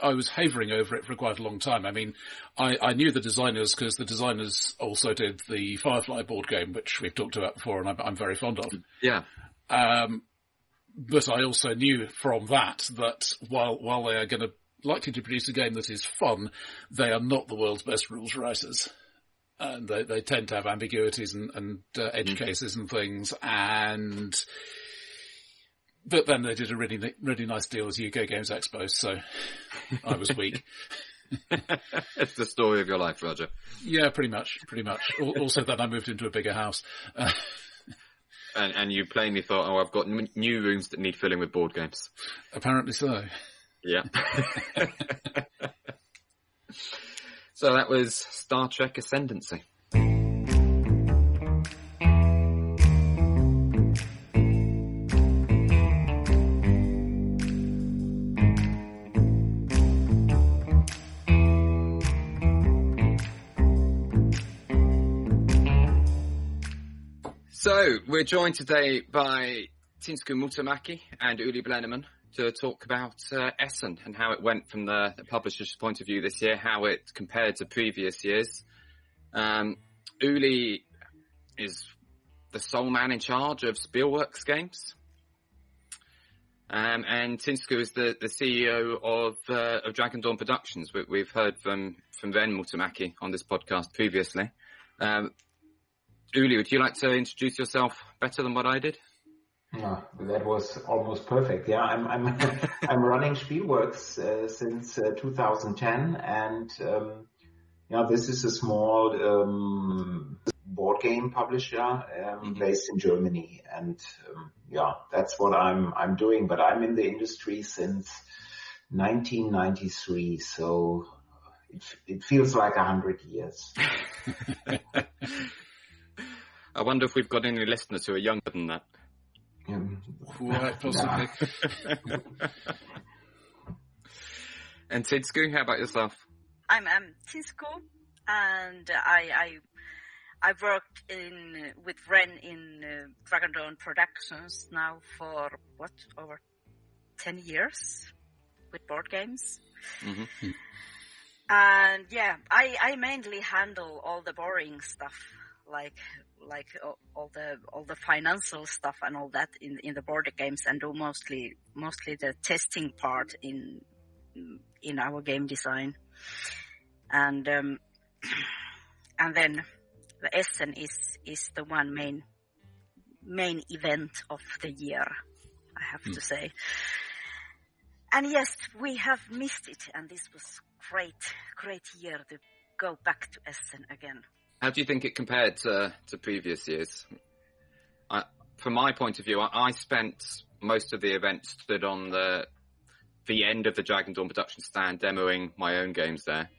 I was havering over it for quite a long time. I mean, I, I knew the designers because the designers also did the Firefly board game, which we've talked about before, and I'm, I'm very fond of. Yeah. Um, but I also knew from that that while while they are going to likely to produce a game that is fun, they are not the world's best rules writers and they, they tend to have ambiguities and, and uh, edge mm. cases and things. And but then they did a really really nice deal as UK Games Expo, so I was weak. [laughs] [laughs] it's the story of your life, Roger. Yeah, pretty much, pretty much. also, then I moved into a bigger house. Uh, [laughs] and, and you plainly thought, oh, I've got new rooms that need filling with board games. Apparently so. Yeah. So that was Star Trek Ascendancy. So we're joined today by Tinsku Multamäki and Uli Blennemann to talk about uh, Essen and how it went from the, the, publisher's point of view this year, how it compared to previous years. Um, Uli is the sole man in charge of Spielworxx Games. Um, and Tinsku is the, the CEO of, uh, of Dragon Dawn Productions. We, have heard from, from Ren Multamäki on this podcast previously. Um, Uli, would you like to introduce yourself better than what I did? Yeah, that was almost perfect. Yeah, I'm I'm [laughs] I'm running Spielworxx uh, since uh, 2010, and um, yeah, this is a small um, board game publisher um, mm-hmm. based in Germany, and um, yeah, that's what I'm I'm doing. But I'm in the industry since 1993, so it it feels like a hundred years. [laughs] [laughs] I wonder if we've got any listeners who are younger than that. Quite [laughs] possibly. and Tinsku, how about yourself? I'm um, Tinsku, and I, I I worked in with Ren in uh, Dragon Dawn Productions now for what over ten years with board games. Mm-hmm. And yeah, I I mainly handle all the boring stuff like like all the all the financial stuff and all that in in the border games and do mostly mostly the testing part in in our game design. And um, [clears throat] and then the Essen is is the one main main event of the year I have mm. to say. And yes we have missed it and this was great great year to go back to Essen again how do you think it compared to, to previous years? I, from my point of view, I, I, spent most of the event stood on the the end of the Dragon Dawn production stand, demoing my own games there.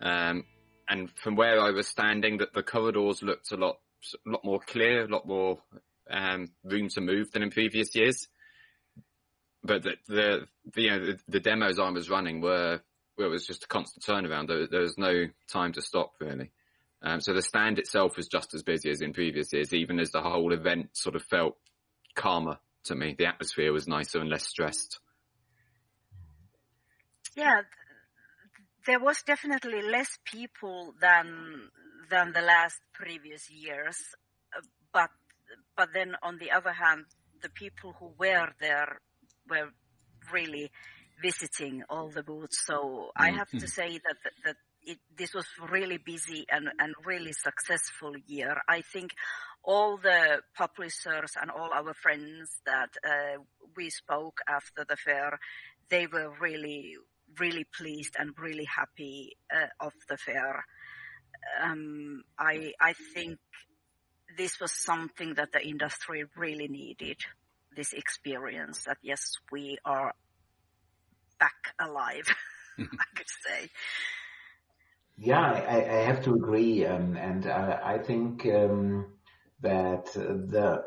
Um, and from where I was standing, that the corridors looked a lot a lot more clear, a lot more um, room to move than in previous years. But the, the, the you know the, the, demos I was running were it was just a constant turnaround. There, there was no time to stop really. Um, so the stand itself was just as busy as in previous years, even as the whole event sort of felt calmer to me. The atmosphere was nicer and less stressed. Yeah, there was definitely less people than than the last previous years, but but then on the other hand, the people who were there were really visiting all the booths. So. I have to [laughs] say that that it, this was really busy and, and really successful year. I think all the publishers and all our friends that uh, we spoke after the fair, they were really, really pleased and really happy uh, of the fair. Um, I, I think this was something that the industry really needed. This experience that yes, we are back alive. [laughs] I could say. Yeah, I, I have to agree, um, and uh, I think um, that the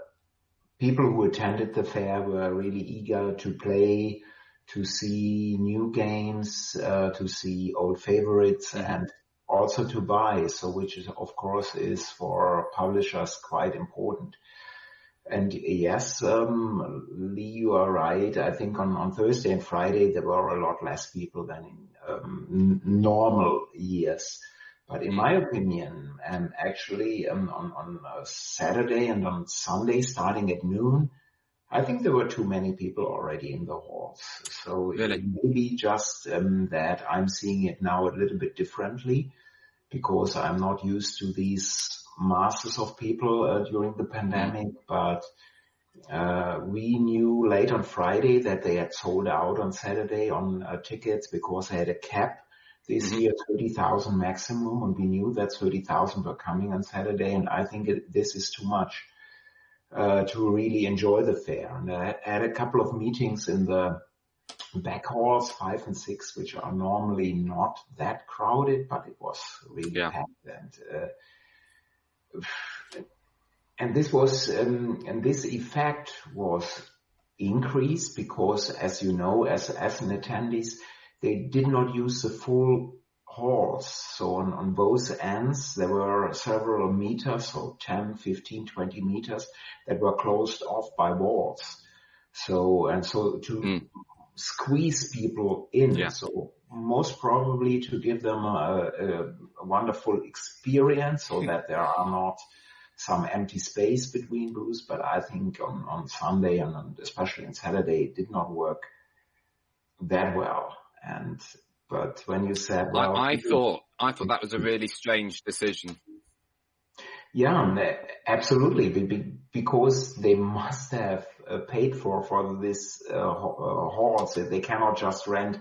people who attended the fair were really eager to play, to see new games, uh, to see old favorites, mm-hmm. and also to buy. So, which is of course is for publishers quite important. And yes, um, Lee, you are right. I think on, on Thursday and Friday there were a lot less people than in um, normal years. But in my opinion, and actually um, on, on Saturday and on Sunday starting at noon, I think there were too many people already in the halls. So really? maybe just um, that I'm seeing it now a little bit differently because I'm not used to these masses of people uh, during the pandemic, but uh, we knew late on Friday that they had sold out on Saturday on uh, tickets because they had a cap this mm-hmm. year, 30,000 maximum, and we knew that 30,000 were coming on Saturday, and I think it, this is too much uh, to really enjoy the fair. And I had a couple of meetings in the back halls, five and six, which are normally not that crowded, but it was really yeah. packed and uh, and this was, um, and this effect was increased because as you know, as, as an attendees, they did not use the full halls. So on, on both ends, there were several meters, so 10, 15, 20 meters that were closed off by walls. So, and so to mm. squeeze people in. Yeah. So most probably to give them a, a, wonderful experience so that there are not some empty space between booths. But I think on, on Sunday and especially on Saturday, it did not work that well. And, but when you said, well, I, I thought, I thought that was a really strange decision. Yeah, absolutely. Because they must have uh, paid for, for this, uh, uh halls. They cannot just rent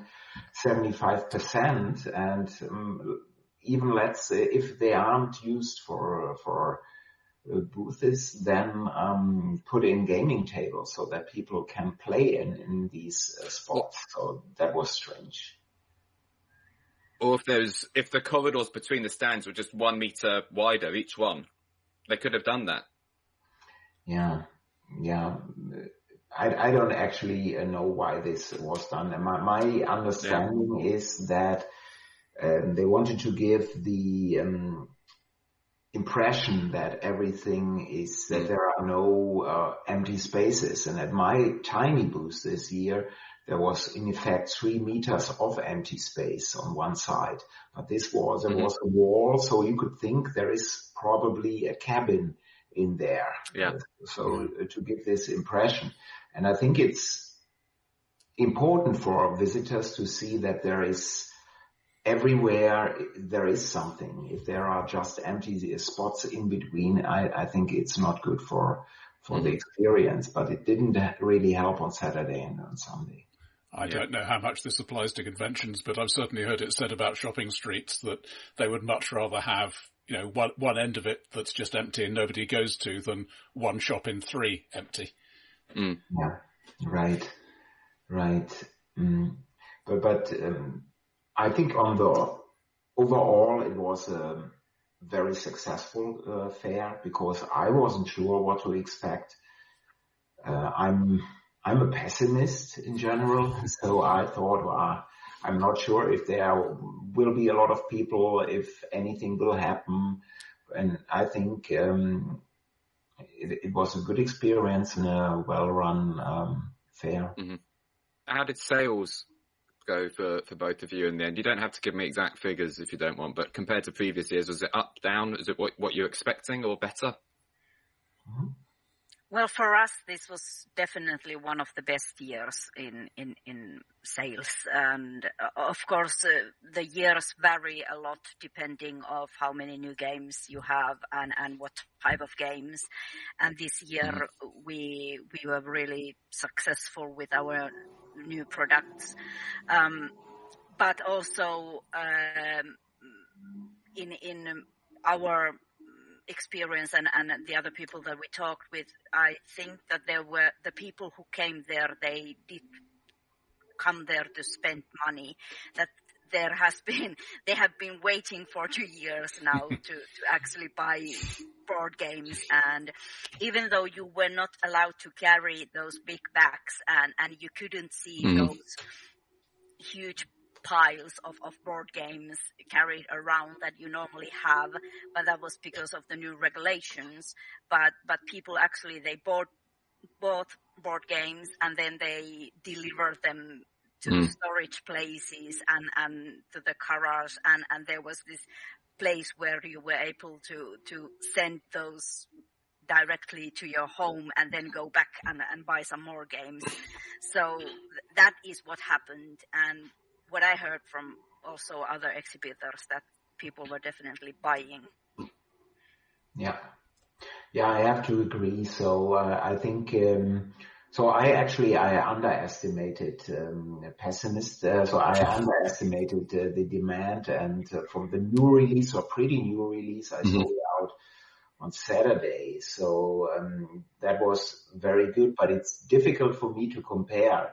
75% and um, even let's if they aren't used for, for uh, booths, then um, put in gaming tables so that people can play in, in these uh, spots. So that was strange. Or if there's, if the corridors between the stands were just one meter wider, each one, they could have done that. Yeah. Yeah. I, I don't actually uh, know why this was done. My, my understanding yeah. is that um, they wanted to give the um, impression that everything is that there are no uh, empty spaces. And at my tiny booth this year, there was in effect three meters of empty space on one side. But this was there mm-hmm. was a wall, so you could think there is probably a cabin in there. Yeah. So mm-hmm. to give this impression. And I think it's important for visitors to see that there is everywhere there is something. If there are just empty spots in between, I, I think it's not good for for mm-hmm. the experience. But it didn't really help on Saturday and on Sunday. I yeah. don't know how much this applies to conventions, but I've certainly heard it said about shopping streets that they would much rather have, you know, one, one end of it that's just empty and nobody goes to than one shop in three empty. Mm. Yeah, right, right. Mm. But but um, I think on the overall it was a very successful uh, fair because I wasn't sure what to expect. Uh, I'm I'm a pessimist in general, [laughs] so I thought, well, I'm not sure if there will be a lot of people, if anything will happen, and I think um, it, it, was a good experience and a well-run um, fair. Mm-hmm. How did sales go for, for both of you in the end? You don't have to give me exact figures if you don't want, but compared to previous years, was it up, down? Is it what, what you're expecting or better? Mm-hmm. Well, for us, this was definitely one of the best years in, in, in sales. And uh, of course, uh, the years vary a lot depending of how many new games you have and, and what type of games. And this year mm-hmm. we, we were really successful with our new products. Um, but also, um, in, in our experience and, and the other people that we talked with, I think that there were the people who came there, they did come there to spend money. That there has [laughs] been, they have been waiting for two years now [laughs] to, to actually buy board games. And even though you were not allowed to carry those big bags and, and you couldn't see mm. those huge piles of, of board games carried around that you normally have, but that was because of the new regulations. But but people actually they bought bought board games and then they delivered them to mm. storage places and and to the garage and and there was this place where you were able to to send those directly to your home and then go back and, and buy some more games. So that is what happened. And what I heard from also other exhibitors that people were definitely buying. Yeah. Yeah, I have to agree. So uh, I think, um, so I actually, I underestimated um, pessimist. Uh, so I [laughs] underestimated uh, the demand and uh, from the new release or pretty new release, I mm-hmm. saw out on Saturday. So um, that was very good, but it's difficult for me to compare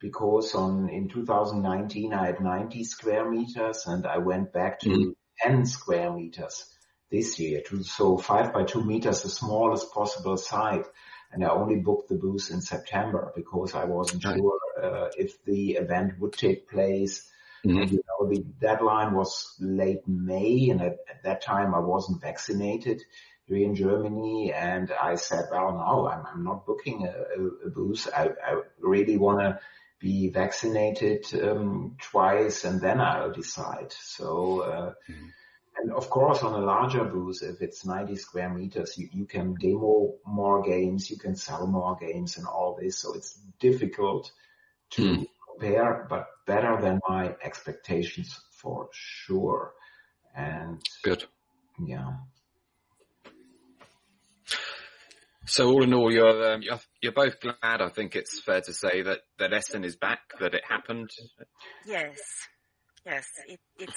because on in 2019 I had 90 square meters and I went back to mm. 10 square meters this year. To, so five by two meters, the smallest possible site. And I only booked the booth in September because I wasn't right. sure uh, if the event would take place. Mm-hmm. And, you know, the deadline was late May and at, at that time I wasn't vaccinated here in Germany. And I said, well, no, I'm, I'm not booking a, a, a booth. I, I really want to be vaccinated um, twice and then I'll decide. So, uh, mm-hmm. and of course on a larger booth, if it's 90 square meters, you, you can demo more games, you can sell more games and all this. So it's difficult to mm. compare, but better than my expectations for sure. And good. Yeah. So all in all, you're, um, you're, you're both glad. I think it's fair to say that that Essen is back, that it happened. Yes, yes, it it,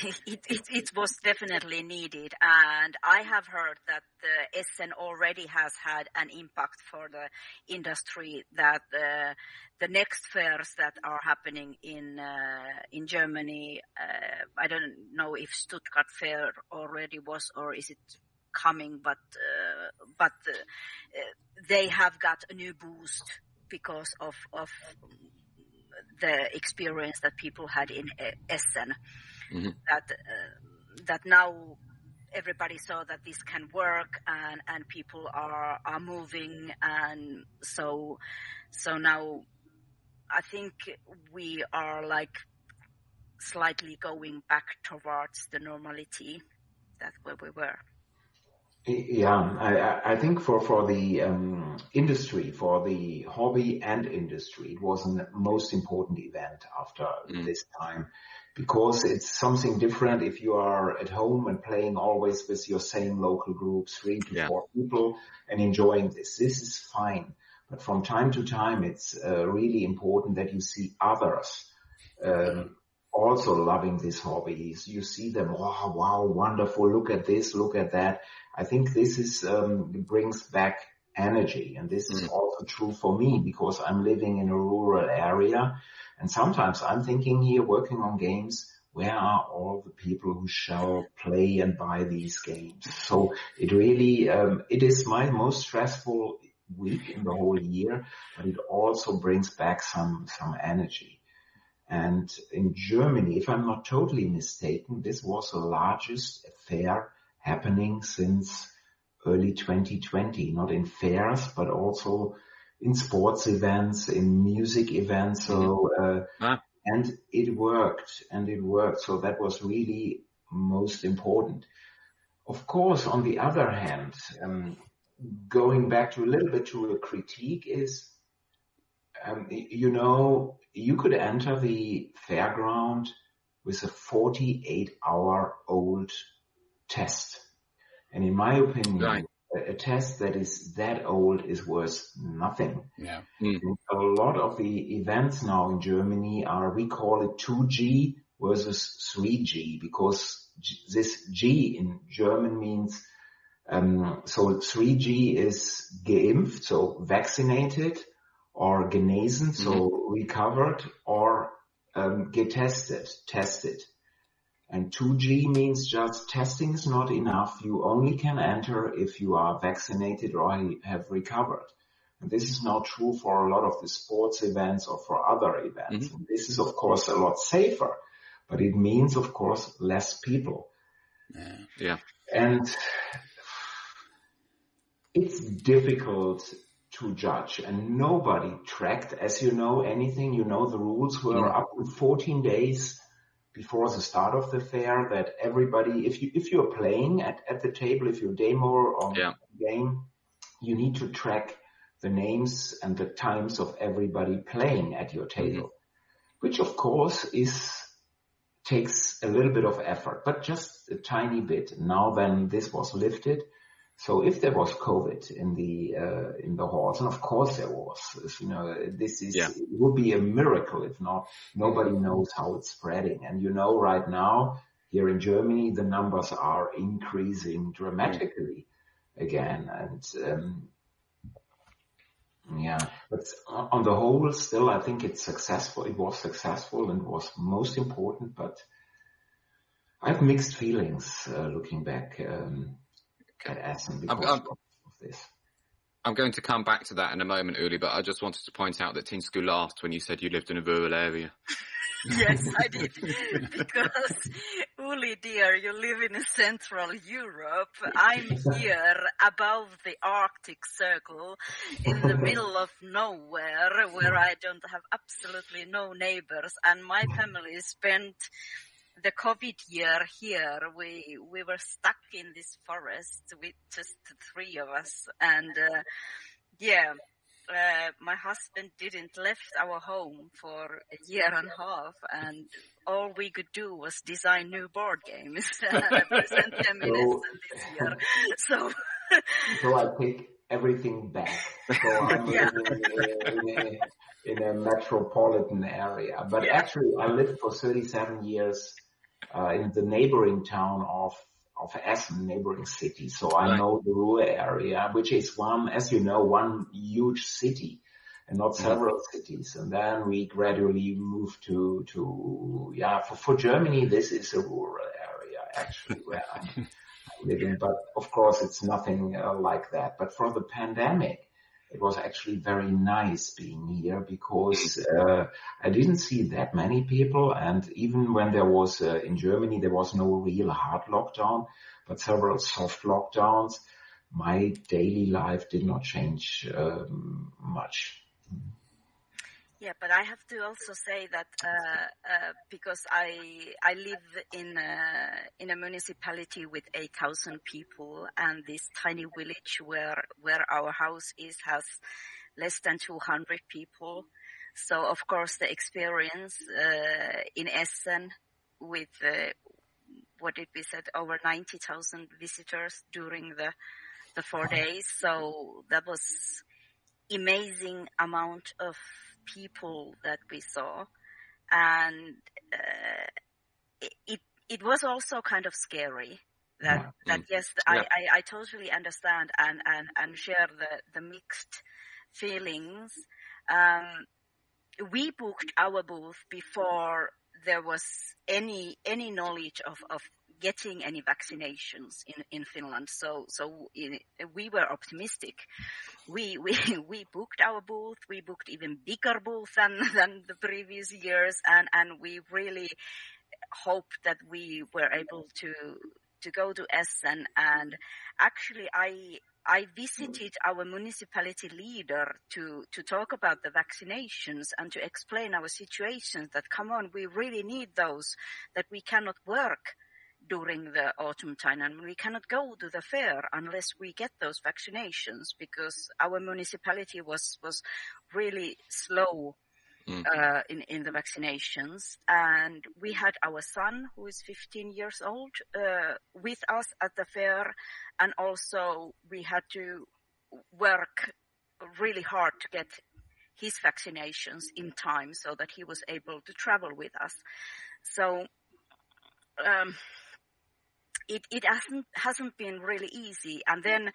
[laughs] it, it it was definitely needed, and I have heard that the Essen already has had an impact for the industry. That the next fairs that are happening in uh, in Germany, uh, I don't know if Stuttgart fair already was or is it coming, but uh, but uh, they have got a new boost because of of the experience that people had in Essen. Mm-hmm. That uh, that now everybody saw that this can work and and people are are moving and so so now I think we are like slightly going back towards the normality that where we were. Yeah, I, I think for, for the um, industry, for the hobby and industry, it was the most important event after mm. this time because it's something different if you are at home and playing always with your same local group, three to yeah. four people and enjoying this. This is fine. But from time to time, it's uh, really important that you see others um, also loving these hobbies. You see them, oh, wow, wonderful. Look at this, look at that. I think this is um, brings back energy, and this is mm. also true for me because I'm living in a rural area, and sometimes I'm thinking here, working on games. Where are all the people who shall play and buy these games? So it really, um, it is my most stressful week in the whole year, but it also brings back some, some energy. And in Germany, if I'm not totally mistaken, this was the largest affair happening since early 2020, not in fairs, but also in sports events, in music events. So, uh, ah. and it worked and it worked. So that was really most important. Of course, on the other hand, um, going back to a little bit to a critique is, um, you know, you could enter the fairground with a 48 hour old test. And in my opinion, right. a, a, test that is that old is worth nothing. Yeah. Mm. A lot of the events now in Germany are, we call it 2G versus 3G because this G in German means um, so 3G is geimpft, so vaccinated, or genesen, so mm-hmm. recovered, or um, getested, tested. And 2G means just testing is not enough. You only can enter if you are vaccinated or have recovered. And this is now true for a lot of the sports events or for other events. Mm-hmm. This is of course a lot safer, but it means of course less people. Yeah. yeah. And it's difficult to judge and nobody tracked, as you know, anything. You know, the rules were mm. up to 14 days before the start of the fair that everybody, if you, if you're playing at, at the table, if you're demo or yeah. game, you need to track the names and the times of everybody playing at your table, mm-hmm. which of course is, takes a little bit of effort, but just a tiny bit. Now then this was lifted so if there was COVID in the uh, in the halls, and of course there was, you know, this is yeah. it would be a miracle if not. Nobody knows how it's spreading, and you know, right now here in Germany the numbers are increasing dramatically again, and um, yeah, but on the whole, still I think it's successful. It was successful and was most important, but I have mixed feelings uh, looking back. Um, at Essen because I'm, I'm, of this. I'm going to come back to that in a moment, Uli, but I just wanted to point out that Tinsku laughed when you said you lived in a rural area. [laughs] yes, I did. [laughs] because, Uli dear, you live in Central Europe. I'm here above the Arctic Circle in the middle of nowhere where I don't have absolutely no neighbors and my family spent the COVID year here, we we were stuck in this forest with just three of us, and uh, yeah, uh, my husband didn't left our home for a year and a half, and all we could do was design new board games present them in so, this year. [laughs] So, [laughs] so I take everything back. So I'm yeah. in, in, a, in, a, metropolitan area, but yeah. actually I lived for 37 years uh, in the neighboring town of of Essen, neighboring city. So I right. know the Ruhr area, which is one, as you know, one huge city and not several cities. And then we gradually moved to, to, yeah, for, for Germany, this is a rural area actually where I'm [laughs] living. But of course it's nothing uh, like that. But for the pandemic, it was actually very nice being here because uh, I didn't see that many people, and even when there was uh, in Germany, there was no real hard lockdown, but several soft lockdowns. My daily life did not change um, much. Yeah, but I have to also say that uh, uh, because I I live in a, in a municipality with 8,000 people, and this tiny village where where our house is has less than 200 people. So of course the experience uh, in Essen with what did we said over 90,000 visitors during the the four days. So that was amazing amount of people that we saw, and uh, it it was also kind of scary. That yeah. that yes, yeah. I, I, I totally understand and and and share the the mixed feelings. Um, we booked our booth before there was any any knowledge of of getting any vaccinations in, in Finland. So, so we were optimistic. We, we, [laughs] we booked our booth. We booked even bigger booth than, [laughs] than the previous years. And, and we really hoped that we were able to, to go to Essen. And actually I, I visited our municipality leader to, to talk about the vaccinations and to explain our situations that come on, we really need those, that we cannot work during the autumn time and we cannot go to the fair unless we get those vaccinations because our municipality was was really slow mm. uh, in in the vaccinations. And we had our son who is 15 years old uh, with us at the fair. And also we had to work really hard to get his vaccinations in time so that he was able to travel with us. So um, it, it hasn't, hasn't been really easy. And then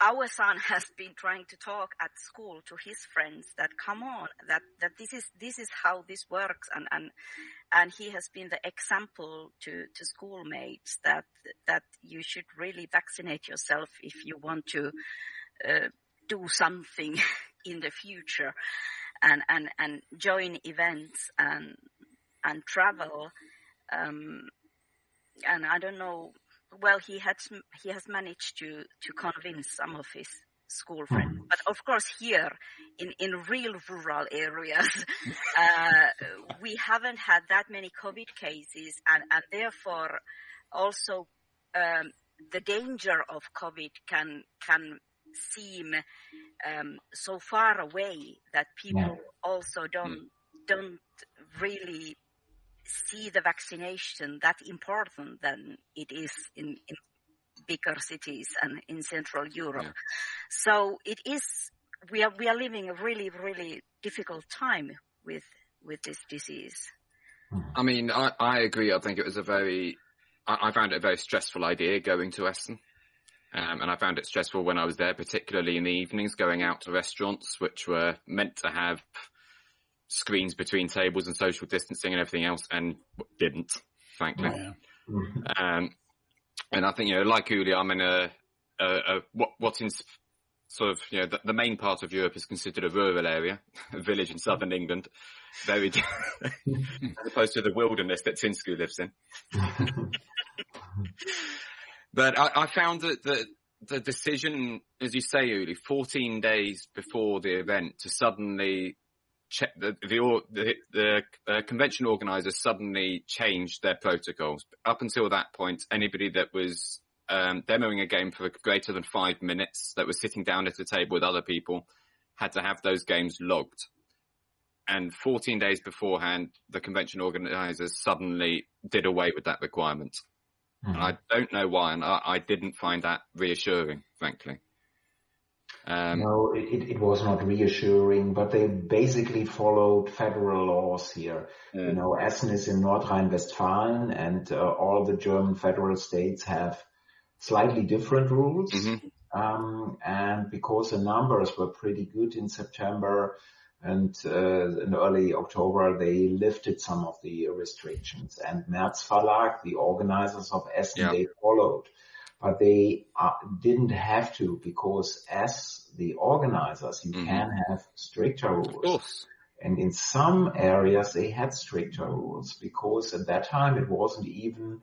our son [laughs] has been trying to talk at school to his friends that come on, that, that this is, this is how this works. And, and, and he has been the example to, to schoolmates that, that you should really vaccinate yourself if you want to, uh, do something [laughs] in the future and, and, and join events and, and travel. Um, and I don't know, well, he had, he has managed to, to convince some of his school friends. Mm. But of course here in, in real rural areas, [laughs] uh, we haven't had that many COVID cases and, and therefore also, um, the danger of COVID can, can seem, um, so far away that people yeah. also don't, don't really see the vaccination that important than it is in, in bigger cities and in Central Europe. Yeah. So it is, we are, we are living a really, really difficult time with, with this disease. I mean, I, I agree. I think it was a very, I, I found it a very stressful idea going to Essen. Um, and I found it stressful when I was there, particularly in the evenings, going out to restaurants, which were meant to have screens between tables and social distancing and everything else, and didn't, frankly. Yeah. Um, and I think, you know, like Uli, I'm in a, a, a what, what's in sort of, you know, the, the, main part of Europe is considered a rural area, [laughs] a village in southern England, very, [laughs] as opposed to the wilderness that Tinsku lives in. [laughs] but I, I found that the, the decision, as you say, Uli, 14 days before the event to suddenly the the the, the uh, convention organisers suddenly changed their protocols. Up until that point, anybody that was um, demoing a game for greater than five minutes, that was sitting down at a table with other people, had to have those games logged. And 14 days beforehand, the convention organisers suddenly did away with that requirement. Mm-hmm. And I don't know why, and I, I didn't find that reassuring, frankly. Um, no, it, it was not reassuring, but they basically followed federal laws here. Yeah. You know, Essen is in North Rhine-Westphalia and uh, all the German federal states have slightly different rules. Mm-hmm. Um, and because the numbers were pretty good in September and uh, in early October, they lifted some of the restrictions. And Merz Verlag, the organizers of Essen, yeah. they followed but they uh, didn't have to because as the organizers, you mm-hmm. can have stricter rules. And in some areas they had stricter rules because at that time it wasn't even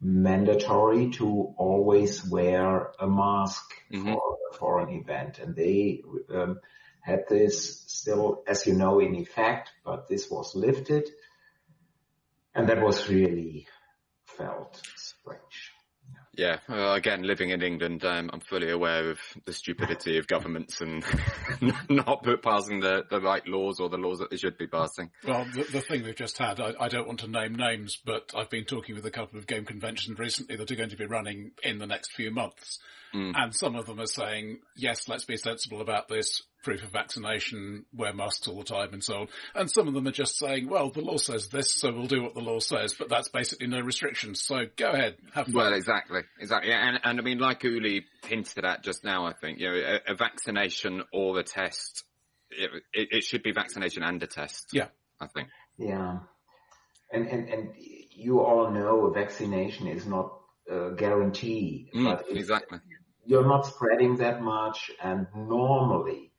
mandatory to always wear a mask mm-hmm. for, for an event. And they um, had this still, as you know, in effect, but this was lifted. And that was really felt. Yeah, well, again, living in England, um, I'm fully aware of the stupidity of governments and [laughs] not passing the, the right laws or the laws that they should be passing. Well, the, the thing we've just had, I, I, don't want to name names, but I've been talking with a couple of game conventions recently that are going to be running in the next few months. Mm. And some of them are saying, yes, let's be sensible about this proof of vaccination, wear masks all the time and so on. And some of them are just saying, well, the law says this, so we'll do what the law says, but that's basically no restrictions. So go ahead, have fun. Well, exactly, exactly. And, and I mean, like Uli hinted at just now, I think, you know, a, a vaccination or a test, it, it, it, should be vaccination and a test. Yeah. I think. Yeah. And, and, and you all know a vaccination is not a guarantee. Mm, but exactly. You're not spreading that much and normally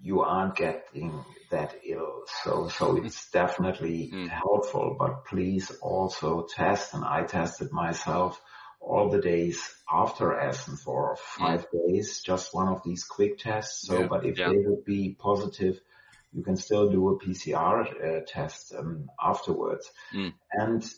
you aren't getting that ill. So, so it's definitely mm. helpful, but please also test. And I tested myself all the days after Essen for five mm. days, just one of these quick tests. So, yeah. but if yeah. they would be positive, you can still do a PCR uh, test um, afterwards. Mm. And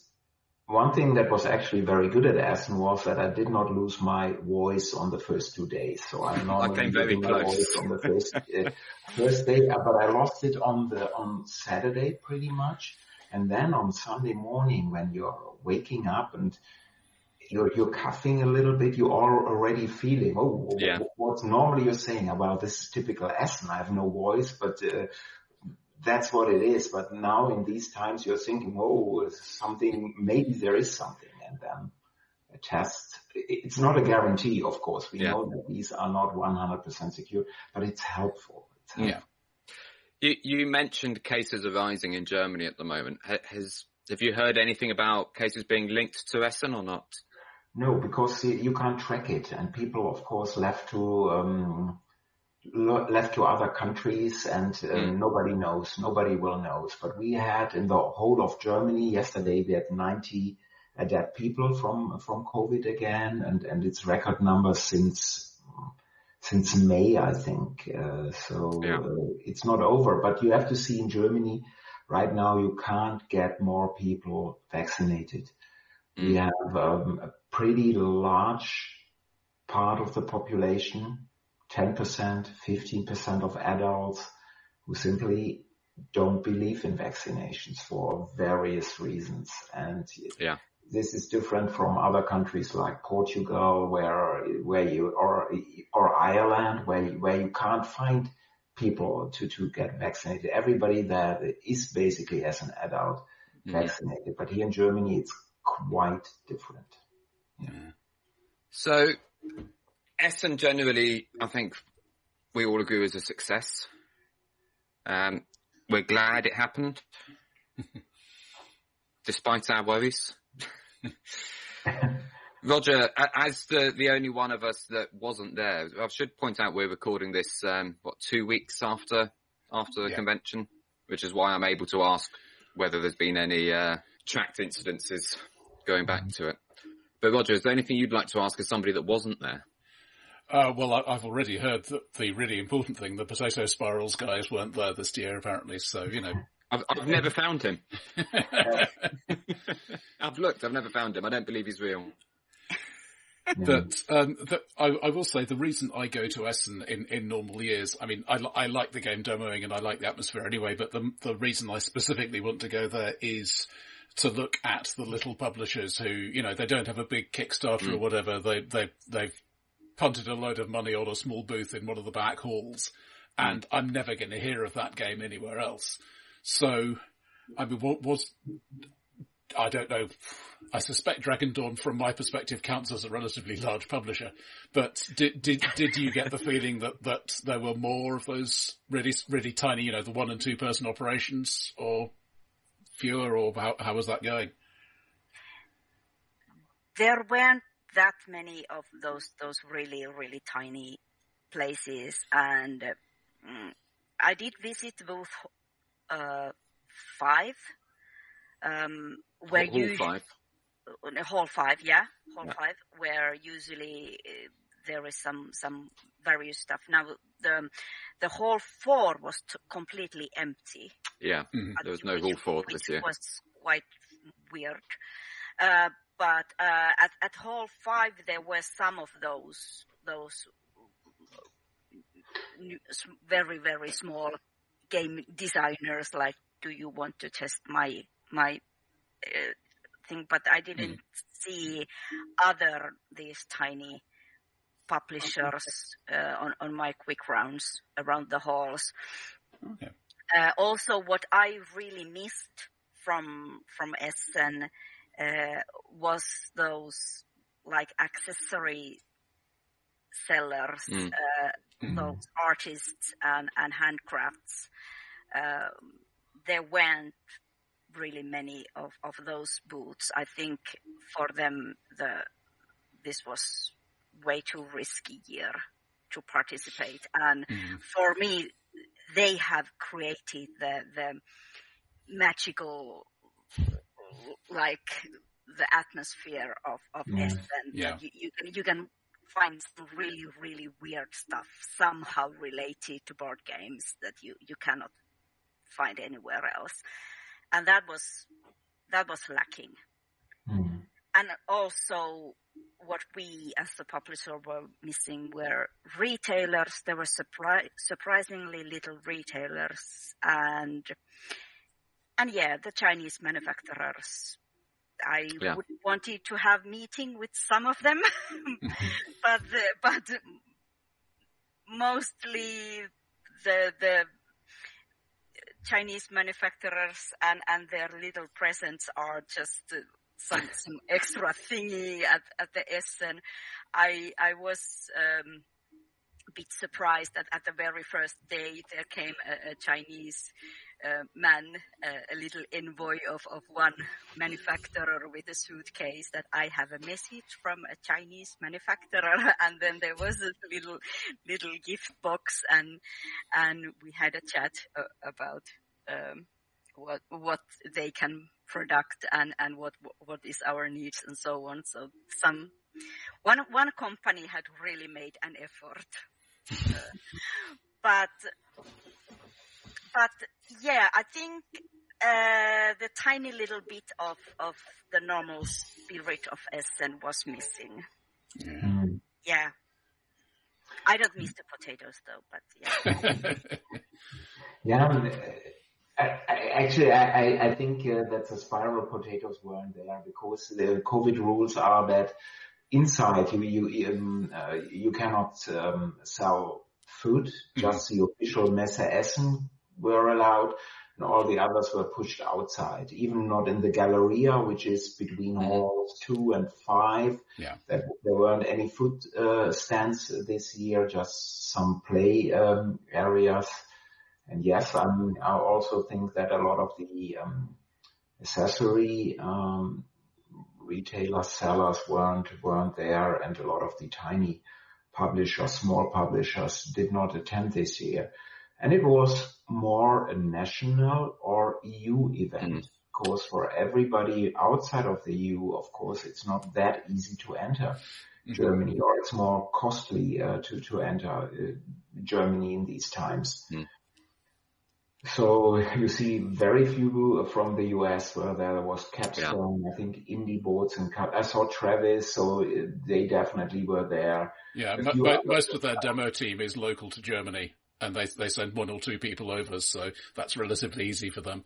one thing that was actually very good at Essen was that I did not lose my voice on the first two days. So I [laughs] normally I came very my close. voice on the first uh, first day, uh, but I lost it on the on Saturday pretty much, and then on Sunday morning when you're waking up and you're you're coughing a little bit, you are already feeling oh yeah. what's normally you're saying well this is typical Essen. I have no voice, but uh, that's what it is. But now in these times, you're thinking, oh, something, maybe there is something. And then a test, it's not a guarantee, of course. We yeah. know that these are not 100% secure, but it's helpful. It's helpful. Yeah. You, you mentioned cases arising in Germany at the moment. Has, have you heard anything about cases being linked to Essen or not? No, because you can't track it, and people, of course, left to um, left to other countries and uh, mm. nobody knows, nobody will knows. But we had in the whole of Germany yesterday, we had 90 dead people from, from COVID again and, and it's record numbers since, since May, I think. Uh, so yeah. uh, it's not over, but you have to see in Germany right now, you can't get more people vaccinated. Mm. We have um, a pretty large part of the population 10%, 15% of adults who simply don't believe in vaccinations for various reasons. And yeah. this is different from other countries like Portugal, where, where you, or, or Ireland, where, where you can't find people to, to get vaccinated. Everybody that is basically as an adult vaccinated. But here in Germany, it's quite different. Yeah. So Essen generally, I think we all agree was a success. Um, we're glad it happened, [laughs] despite our worries. Roger, as the the only one of us that wasn't there, I should point out we're recording this um, what two weeks after after the yeah. convention, which is why I'm able to ask whether there's been any uh, tracked incidences going back mm-hmm. to it. But Roger, is there anything you'd like to ask as somebody that wasn't there? Uh, well, I, have already heard that the really important thing, the potato spirals guys weren't there this year, apparently. So, you know. I've, I've never found him. [laughs] I've looked, I've never found him. I don't believe he's real. [laughs] But um, I, I, will say the reason I go to Essen in, in normal years, I mean, I, I like the game demoing and I like the atmosphere anyway, but the, the reason I specifically want to go there is to look at the little publishers who, you know, they don't have a big Kickstarter mm. or whatever. They, they, they've punted a load of money on a small booth in one of the back halls, and. I'm never going to hear of that game anywhere else. So, I mean, what was, I don't know, I suspect Dragon Dawn from my perspective counts as a relatively large publisher, but did, did, did you get the feeling that, that there were more of those really, really tiny, you know, the one and two person operations or fewer or how, how was that going? There weren't that many of those those really really tiny places, and uh, I did visit both uh, five, um, where you five. Uh, hall five, yeah, hall yeah. five, where usually uh, there is some some various stuff. Now the the hall four was t- completely empty. Yeah, mm-hmm. there was no hall four this year. It was quite weird. Uh, but uh, at at hall five there were some of those those very very small game designers like do you want to test my my uh, thing but i didn't mm. see other these tiny publishers uh, on on my quick rounds around the halls okay. Uh, also what i really missed from from essen uh, was those like accessory sellers, mm. uh, mm. those artists and, and handcrafts. Uh, there weren't really many of, of those booths. I think for them, the, this was way too risky year to participate. And mm. for me, they have created the, the magical like the atmosphere of of mm. Essen. Yeah. You, you, can you can find some really really weird stuff somehow related to board games that you you cannot find anywhere else, and that was that was lacking. Mm. And also, what we as the publisher were missing were retailers. There were surpri- surprisingly little retailers, and and yeah, the Chinese manufacturers. I yeah. would wanted to have meeting with some of them, [laughs] but the, but mostly the the Chinese manufacturers and and their little presents are just some [laughs] some extra thingy at at the Essen. I I was. Um, a bit surprised that at the very first day there came a, a Chinese uh, man, uh, a little envoy of, of one manufacturer with a suitcase that I have a message from a Chinese manufacturer. [laughs] And then there was a little, little gift box and, and we had a chat uh, about, um, what, what they can product and, and what, what is our needs and so on. So some, one, one company had really made an effort. [laughs] Uh, but but yeah, I think uh, the tiny little bit of of the normal spirit of Essen was missing. Yeah. Mm. yeah. I don't miss the potatoes though, but yeah. [laughs] yeah. I I, I, actually, I, I think uh, that the spiral potatoes weren't there because the COVID rules are that inside you you um, uh, you cannot um, sell food. Mm-hmm. Just the official Messe Essen were allowed and all the others were pushed outside, even not in the Galleria, which is between mm-hmm. halls two and five. Yeah. There, there weren't any food uh, stands this year, just some play um, areas. And yes, I mean, I also think that a lot of the um, accessory um, retailers, sellers weren't weren't there, and a lot of the tiny publishers, small publishers, did not attend this year. And it was more a national or EU event. Mm. Of course, for everybody outside of the EU, of course, it's not that easy to enter mm-hmm. Germany, or it's more costly uh, to to enter uh, Germany in these times. Mm. So you see very few from the US where there was Capstone, yeah. I think Indie Boards and I saw Travis, so they definitely were there. Yeah, but most of their demo team is local to Germany and they, they send one or two people over, so that's relatively easy for them.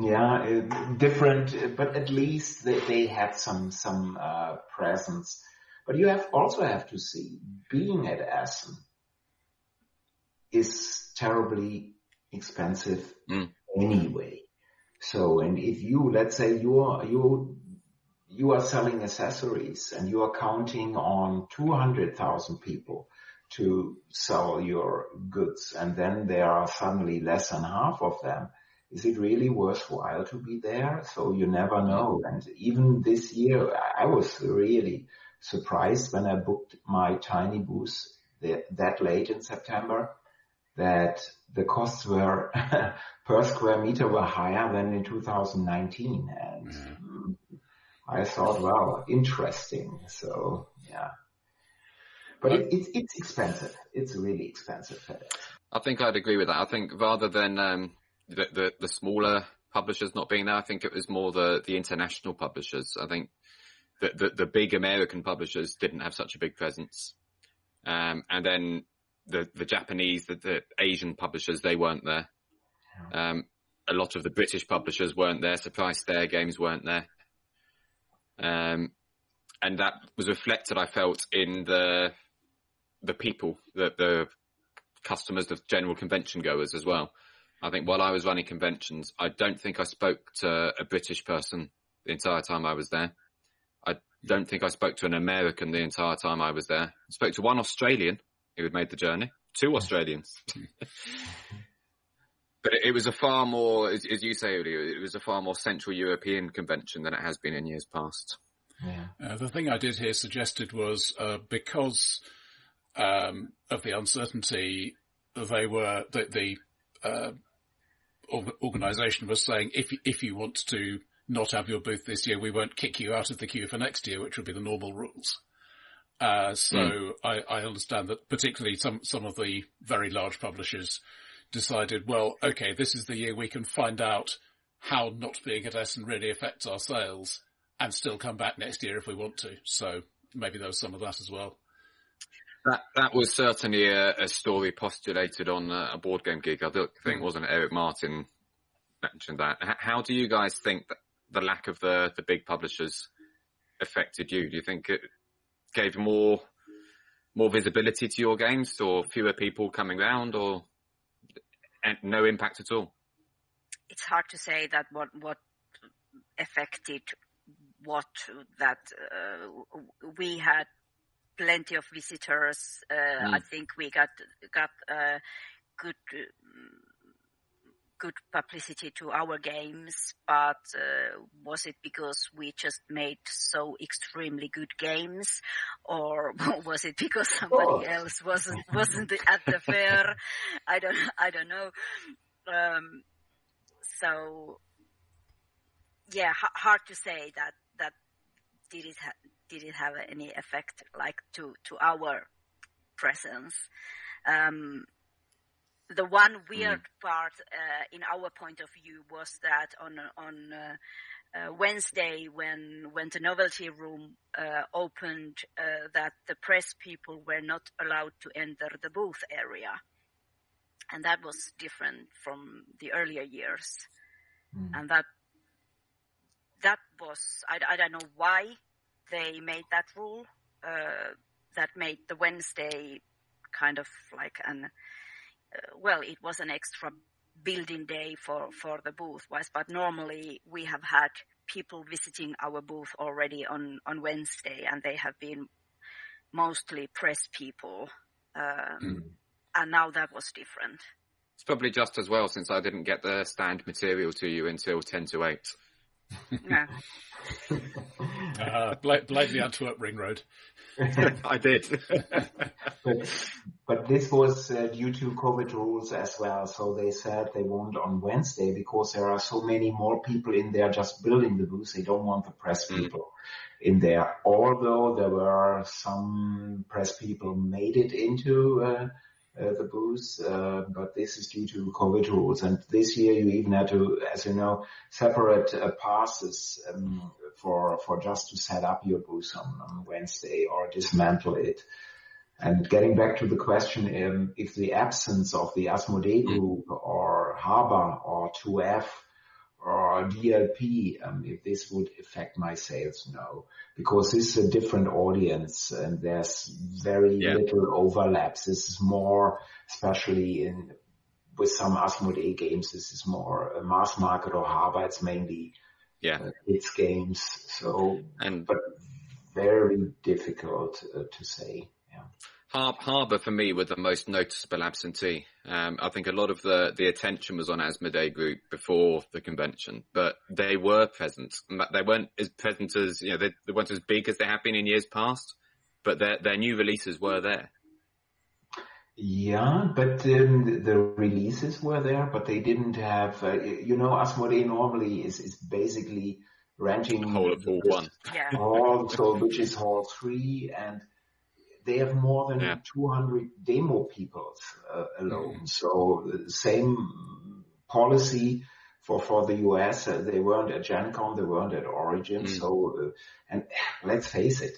Yeah, uh, different, but at least they, they had some, some, uh, presence. But you have also have to see being at Essen is terribly expensive mm. anyway. So, and if you, let's say you are, you, you are selling accessories and you are counting on 200,000 people to sell your goods and then there are suddenly less than half of them. Is it really worthwhile to be there? So you never know. And even this year, I was really surprised when I booked my tiny booth that late in September that the costs were [laughs] per square meter were higher than in 2019. And mm. I thought, wow, interesting. So yeah, but it, it's, it's expensive. It's really expensive. I think I'd agree with that. I think rather than, um, the, the, the smaller publishers not being there, I think it was more the, the international publishers. I think the, the, the big American publishers didn't have such a big presence. Um, and then the, the Japanese, the, the Asian publishers, they weren't there. Um, a lot of the British publishers weren't there. Surprised Stare Games weren't there. Um, and that was reflected, I felt, in the the people, the the customers, the general convention goers as well. I think while I was running conventions, I don't think I spoke to a British person the entire time I was there. I don't think I spoke to an American the entire time I was there. I spoke to one Australian who had made the journey, two Australians. [laughs] but it, it, was a far more, as, as you say, it was a far more Central European convention than it has been in years past. Yeah. Uh, the thing I did hear suggested was uh, because um, of the uncertainty, they were the, the uh, organisation was saying if if you want to not have your booth this year, we won't kick you out of the queue for next year, which would be the normal rules. Uh, so mm. I, I, understand that particularly some, some of the very large publishers decided, well, okay, this is the year we can find out how not being at Essen really affects our sales and still come back next year if we want to. So maybe there was some of that as well. That that was certainly a, a story postulated on a, BoardGameGeek. I think mm. wasn't it? Eric Martin mentioned that. How do you guys think that the lack of the the big publishers affected you? Do you think it gave more more visibility to your games, or fewer people coming round, or no impact at all? It's hard to say that what what affected what that uh, we had plenty of visitors. Uh, mm. I think we got got uh, good good publicity to our games, but uh, was it because we just made so extremely good games, or [laughs] was it because somebody else wasn't wasn't at the fair? I don't I don't know. Um, so yeah, h- hard to say that that did it ha- did it have any effect like to to our presence. Um, the one weird mm. part uh, in our point of view was that on on uh, uh, Wednesday when when the novelty room uh, opened, uh, that the press people were not allowed to enter the booth area, and that was different from the earlier years, mm. and that that was I, I don't know why they made that rule. Uh, that made the Wednesday kind of like an uh, well, it was an extra building day for, for the booth was, but normally we have had people visiting our booth already on, on Wednesday and they have been mostly press people. Um, mm. And now that was different. It's probably just as well since I didn't get the stand material to you until 10 to 8. Yeah. uh, blame, blame the Antwerp Ring Road. [laughs] I did. but, [laughs] but this was uh, due to COVID rules as well. So they said they won't on Wednesday because there are so many more people in there just building the booth. They don't want the press mm. people mm. in there. Although there were some press people made it into uh, uh, the booth, uh, but this is due to COVID rules. And this year you even had to, as you know, separate uh, passes um, for for just to set up your booth on, on Wednesday or dismantle it. And getting back to the question, um, if the absence of the Asmodee mm. group or Harbor or 2F or DLP, um, if this would affect my sales, no, because this is a different audience and there's very yeah. little overlaps. This is more, especially in with some Asmodee games, this is more a mass market or Harbor. It's mainly yeah, uh, its games. So, and but very difficult uh, to say. Yeah. Harbour for me were the most noticeable absentee. Um, I think a lot of the, the attention was on Asmodee Group before the convention, but they were present. They weren't as present as, you know, they, they weren't as big as they have been in years past, but their, their new releases were there. Yeah, but um, the releases were there, but they didn't have, uh, you know, Asmodee normally is, is basically renting hall of hall one. Yeah. Hall, so which is hall three and they have more than yeah. 200 demo people uh, alone. Mm. So same policy for, for the US. Uh, they weren't at Gen Con, they weren't at Origin. Mm. So, uh, and let's face it,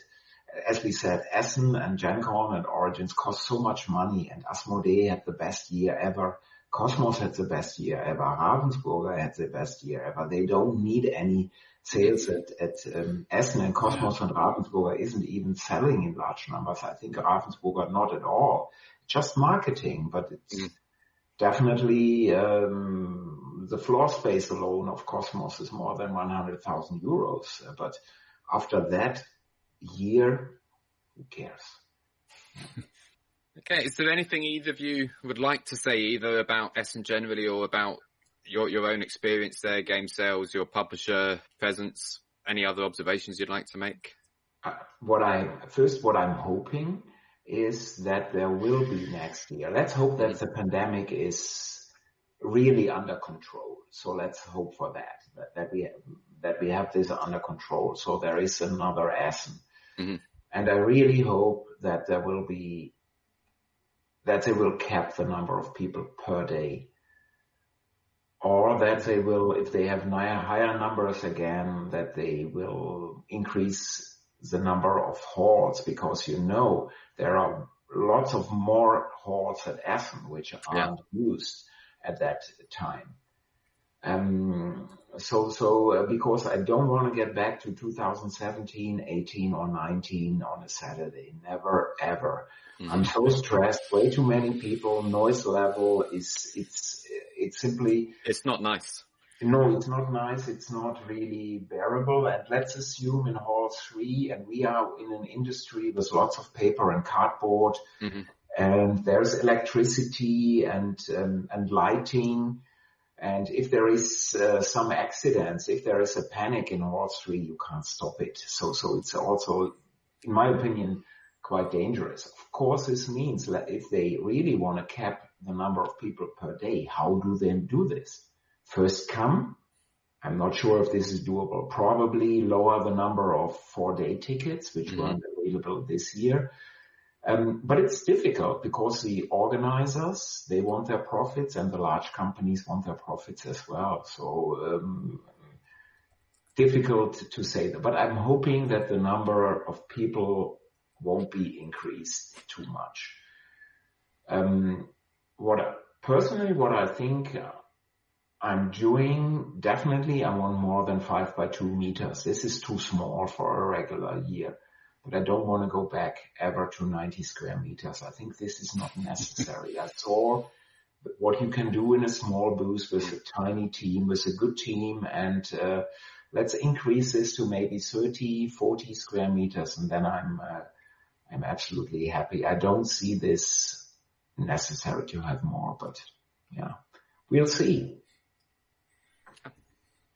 as we said, Essen and Gen Con and Origins cost so much money and Asmodee had the best year ever. Kosmos had the best year ever. Ravensburger had the best year ever. They don't need any sales at, at um, Essen and Kosmos and Ravensburger isn't even selling in large numbers. I think Ravensburger not at all. Just marketing, but it's mm. definitely um, the floor space alone of Kosmos is more than 100,000 euros. But after that year, who cares? [laughs] Okay, is there anything either of you would like to say either about Essen generally or about your your own experience there, game sales, your publisher presence, any other observations you'd like to make? Uh, what I first, what I'm hoping is that there will be next year. Let's hope that the pandemic is really under control. So let's hope for that, that, that we have, that we have this under control. So there is another Essen. Mm-hmm. And I really hope that there will be, that they will cap the number of people per day or that they will, if they have higher numbers again, that they will increase the number of halls because you know there are lots of more halls at Essen which aren't yeah. used at that time. Um, so, so uh, because I don't want to get back to 2017, 18 or 19 on a Saturday. Never ever. Mm-hmm. I'm so stressed. Way too many people. Noise level is, it's, it's simply. It's not nice. No, it's not nice. It's not really bearable. And let's assume in hall three, and we are in an industry with lots of paper and cardboard, mm-hmm. and there's electricity and um, and lighting And if there is uh, some accidents, if there is a panic in Hall 3, you can't stop it. So, so it's also, in my opinion, quite dangerous. Of course, this means that if they really want to cap the number of people per day, how do they do this? First come. I'm not sure if this is doable. Probably lower the number of four day tickets, which mm-hmm. weren't available this year. Um, but it's difficult because the organizers, they want their profits and the large companies want their profits as well. So, um, difficult to say that, but I'm hoping that the number of people won't be increased too much. Um, what personally, what I think I'm doing, definitely I want more than five by two meters. This is too small for a regular year but I don't want to go back ever to 90 square meters. I think this is not necessary. [laughs] I saw what you can do in a small booth with a tiny team, with a good team, and uh, let's increase this to maybe 30, 40 square meters, and then I'm uh, I'm absolutely happy. I don't see this necessary to have more, but yeah, we'll see.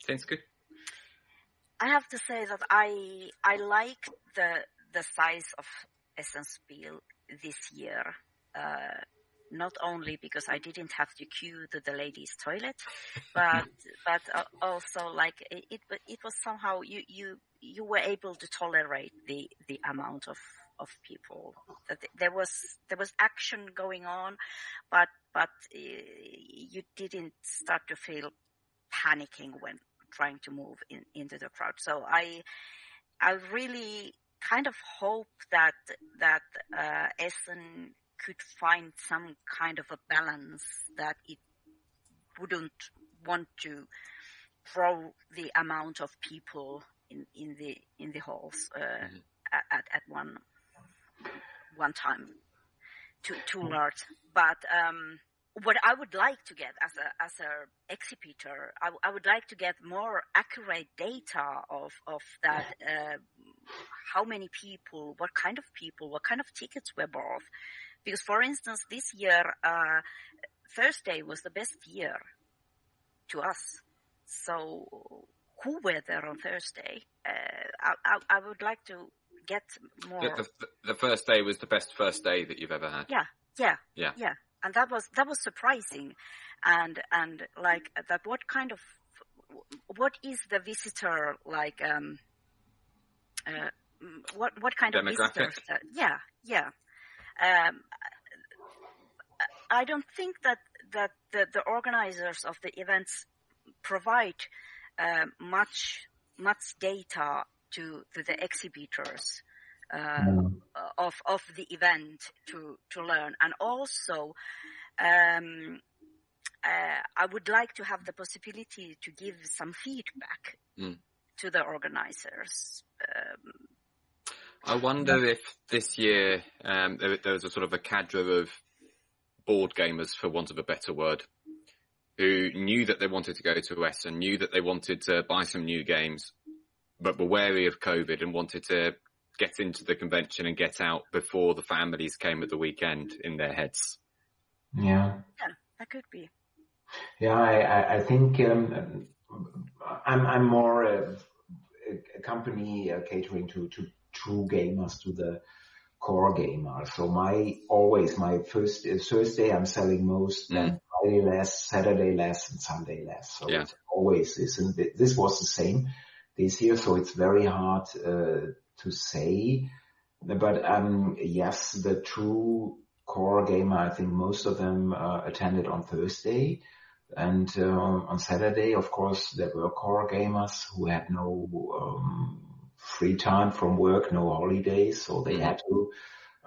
Sounds good. I have to say that I I like the the size of Essenspiel this year. Uh, not only because I didn't have to queue to the ladies' toilet, [laughs] but but uh, also like it, it, it was somehow you you you were able to tolerate the the amount of of people. That there was there was action going on, but but uh, you didn't start to feel panicking when trying to move in, into the crowd. So I I really kind of hope that that uh, Essen could find some kind of a balance that it wouldn't want to throw the amount of people in, in the in the halls uh, mm-hmm. at, at one one time too too large. But um, what I would like to get as a as a exhibitor, I, I would like to get more accurate data of of that. Uh, how many people, what kind of people, what kind of tickets were bought? Because, for instance, this year uh, Thursday was the best year to us. So, who were there on Thursday? Uh, I, I, I, would like to get more. The, the, the first day was the best first day that you've ever had. Yeah, yeah, yeah, yeah. And that was that was surprising. And and like that what kind of what is the visitor like um uh, what what kind of visitors that, yeah yeah. Um i don't think that that the, the organizers of the events provide uh, much much data to, to the exhibitors mm. of of the event to to learn, and also. Um, uh, I would like to have the possibility to give some feedback mm. to the organizers. Um, I wonder if this year um, there, there, was a sort of a cadre of board gamers, for want of a better word, who knew that they wanted to go to Essen, knew that they wanted to buy some new games, but were wary of COVID and wanted to get into the convention and get out before the families came at the weekend in their heads. Yeah. Yeah, that could be. Yeah, I, I think um, I'm, I'm more a, a company uh, catering to, to true gamers, to the core gamer. So my, always my first, uh, Thursday I'm selling most, mm. Friday less, Saturday less, and Sunday less. So yeah. it's always this, and this was the same this year. So it's very hard, uh, to say. But um, yes, the true core gamer, I think most of them uh, attended on Thursday. And uh, on Saturday, of course, there were core gamers who had no um, free time from work, no holidays, so they had to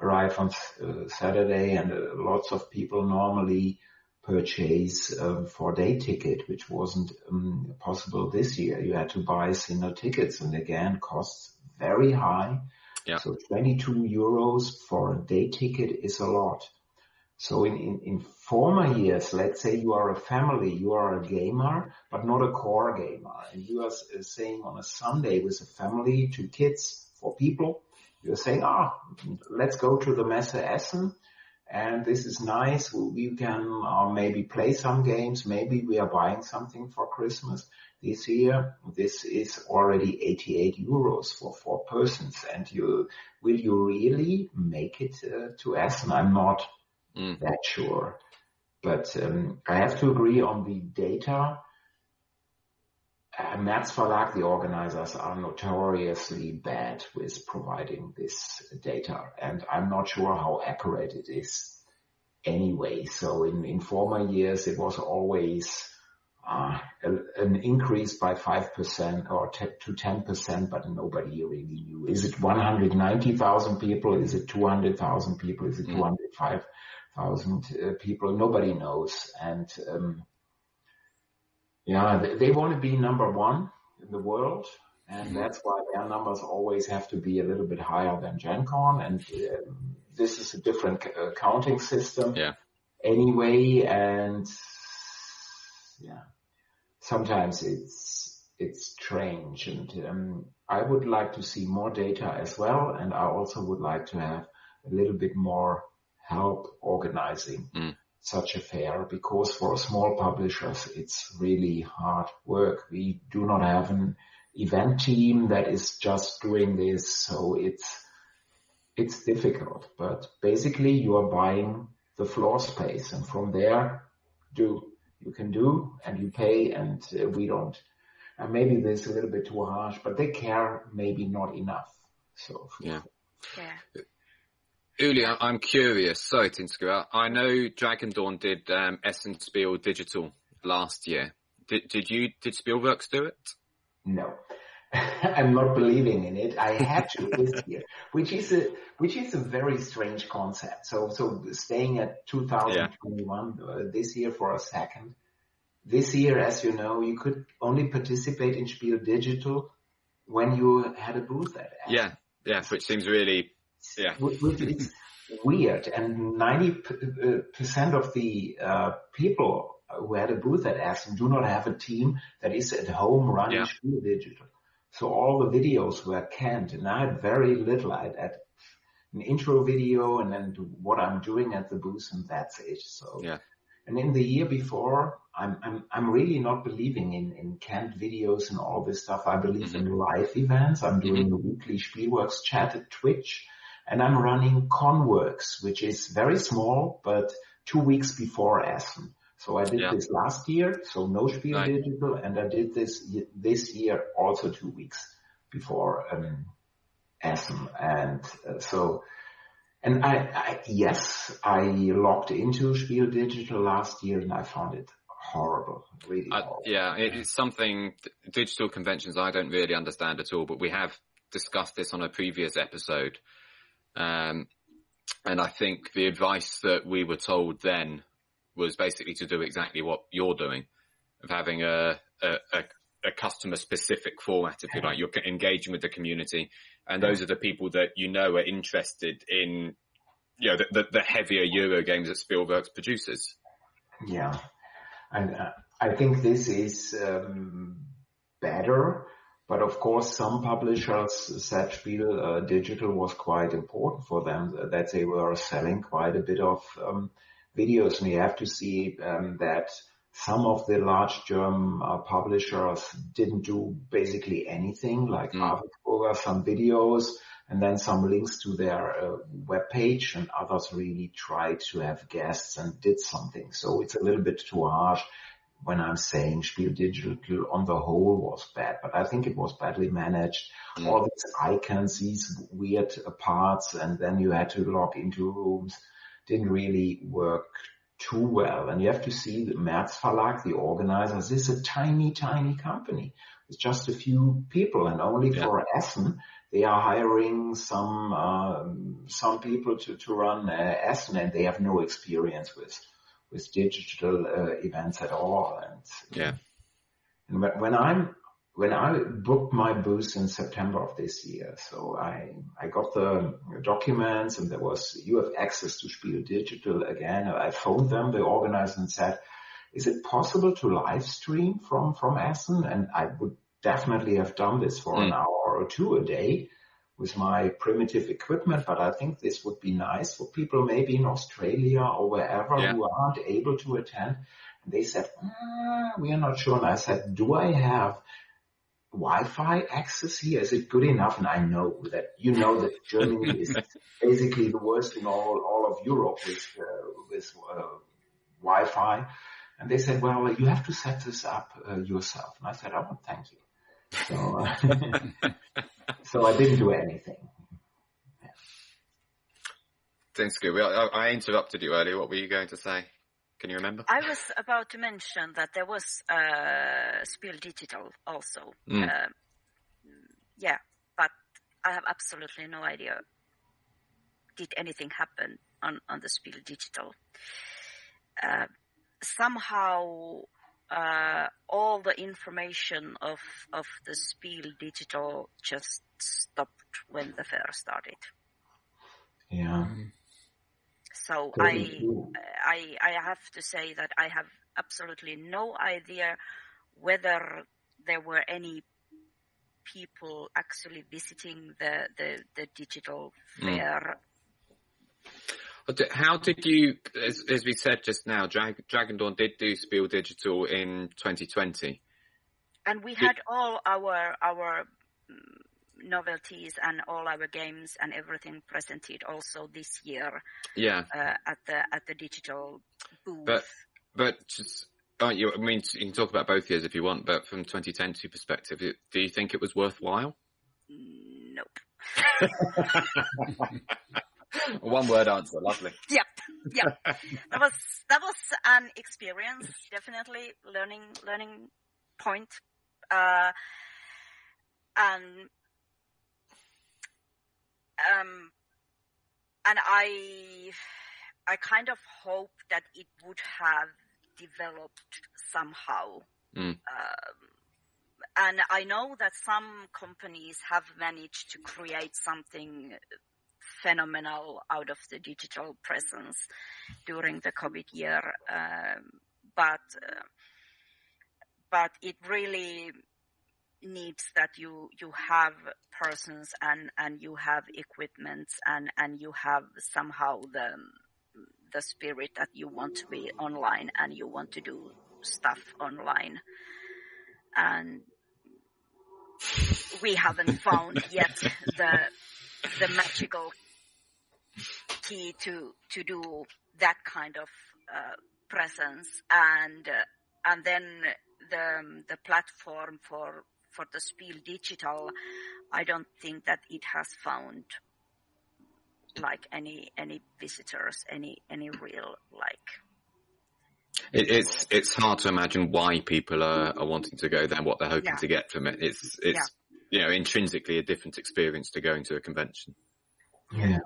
arrive on uh, Saturday. And uh, lots of people normally purchase uh, for day ticket, which wasn't um, possible this year. You had to buy single tickets, and again, costs very high. Yeah. So 22 euros for a day ticket is a lot. So in, in, in former years, let's say you are a family, you are a gamer, but not a core gamer. And you are uh, saying on a Sunday with a family, two kids, four people, you're saying, ah, let's go to the Messe Essen and this is nice. We can uh, maybe play some games. Maybe we are buying something for Christmas this year. This is already 88 euros for four persons. And you, will you really make it uh, to Essen? I'm not mm. that sure. But um, I have to agree on the data. Uh, Merz Verlag, the organizers, are notoriously bad with providing this data, and I'm not sure how accurate it is anyway. So in, in former years, it was always uh, a, an increase by 5% or t- to 10%, but nobody really knew. Is it 190,000 people? Is it 200,000 people? Is it mm. 205,000 uh, people? Nobody knows. And um, yeah, they, they want to be number one in the world. And mm-hmm. that's why their numbers always have to be a little bit higher than Gen Con. And um, this is a different uh, counting system. Yeah. Anyway, and yeah, sometimes it's, it's strange. And um, I would like to see more data as well. And I also would like to have a little bit more help organizing mm such a fair because for small publishers it's really hard work. We do not have an event team that is just doing this, so it's it's difficult. But basically you are buying the floor space and from there do you can do and you pay and uh, we don't. And maybe this is a little bit too harsh, but they care maybe not enough. So yeah. Yeah. Uli, I'm curious. Sorry to interrupt. I know Dragon Dawn did um, Essen Spiel Digital last year. Did, did you? Did Spielworxx do it? No, [laughs] I'm not believing in it. I had to [laughs] this year, which is a which is a very strange concept. So so staying at 2021 yeah. uh, this year for a second. This year, as you know, you could only participate in Spiel Digital when you had a booth at. Essen. Yeah, yeah, which seems really yeah. It's weird. And 90% of the uh, people who had a booth at Essen do not have a team that is at home running yeah. Digital. So all the videos were canned and I had very little. I had an intro video and then what I'm doing at the booth and that's it. So, yeah. and in the year before, I'm, I'm, I'm really not believing in, in canned videos and all this stuff. I believe mm-hmm. in live events. I'm doing mm-hmm. the weekly Spielworxx chat at Twitch and I'm running Conworks, which is very small, but two weeks before Essen. So I did yeah. this last year, so no Spiel right. Digital, and I did this this year also two weeks before um, Essen, and uh, so. And I, I, yes, I logged into Spiel Digital last year and I found it horrible, really horrible. Uh, yeah, it's something, digital conventions I don't really understand at all, but we have discussed this on a previous episode um, and I think the advice that we were told then was basically to do exactly what you're doing, of having a, a, a, a customer specific format, if you like. You're engaging with the community, and those are the people that you know are interested in, you know, the, the, the heavier Euro games that Spielworxx produces. Yeah, and uh, I think this is um, better but of course, some publishers said Spiel uh, Digital was quite important for them, that they were selling quite a bit of um, videos. And you have to see um, that some of the large German uh, publishers didn't do basically anything, like mm. some videos, and then some links to their uh, web page, and others really tried to have guests and did something. So it's a little bit too harsh when I'm saying Spiel Digital on the whole was bad, but I think it was badly managed. Mm. All these icons, these weird parts, and then you had to log into rooms didn't really work too well. And you have to see the Merz Verlag, the organizers, this is a tiny, tiny company. It's just a few people and only yeah. for Essen, they are hiring some, um, some people to, to run uh, Essen and they have no experience with with digital uh, events at all. And yeah, and when I'm when I booked my booth in September of this year, so I I got the documents and there was you have access to Spiel Digital again. I phoned them, the organizer, and said, "Is it possible to live stream from from Essen?" And I would definitely have done this for mm. an hour or two a day with my primitive equipment, but I think this would be nice for people maybe in Australia or wherever Yeah. who aren't able to attend. And they said, "Ah, we are not sure. And I said, do I have Wi-Fi access here? Is it good enough? And I know that, you know that Germany [laughs] is basically the worst in all, all of Europe with, uh, with, uh, Wi-Fi. And they said, well, you have to set this up uh, yourself. And I said, oh, thank you. So, uh, [laughs] so I didn't do anything. Thanks, good. I, I interrupted you earlier. What were you going to say? Can you remember? I was about to mention that there was uh, Spiel Digital also. Mm. Uh, yeah, but I have absolutely no idea. Did anything happen on, on the Spiel Digital? Uh, somehow, uh, all the information of of the Spiel Digital just stopped when the fair started. Yeah. So I. I, I have to say that I have absolutely no idea whether there were any people actually visiting the, the, the digital Mm. fair. But How did you, as, as we said just now, Drag, Dragon Dawn did do Spiel Digital in 2020. And we had all our, our mm, novelties and all our games and everything presented also this year, Yeah, uh, at the, at the digital booth. But- but just, aren't you, I mean, you can talk about both years if you want, but from 2020 perspective, do you think it was worthwhile? nope. [laughs] [laughs] [laughs] [laughs] One word answer, lovely. yeah, yeah. [laughs] That was that was an experience, definitely learning learning point. Uh, and um, and I I kind of hope that it would have developed somehow. Mm. Um, and I know that some companies have managed to create something phenomenal out of the digital presence during the COVID year. Um, but uh, but it really needs that you you have persons and and you have equipment and and you have somehow the the spirit that you want to be online and you want to do stuff online and we haven't found [laughs] yet the the magical key to to do that kind of uh, presence and uh, and then the the platform for for the Spiel Digital I don't think that it has found like any any visitors any any real like It, it's it's hard to imagine why people are, are wanting to go there what they're hoping Yeah. to get from it. It's it's you know intrinsically a different experience to going to a convention. Yeah.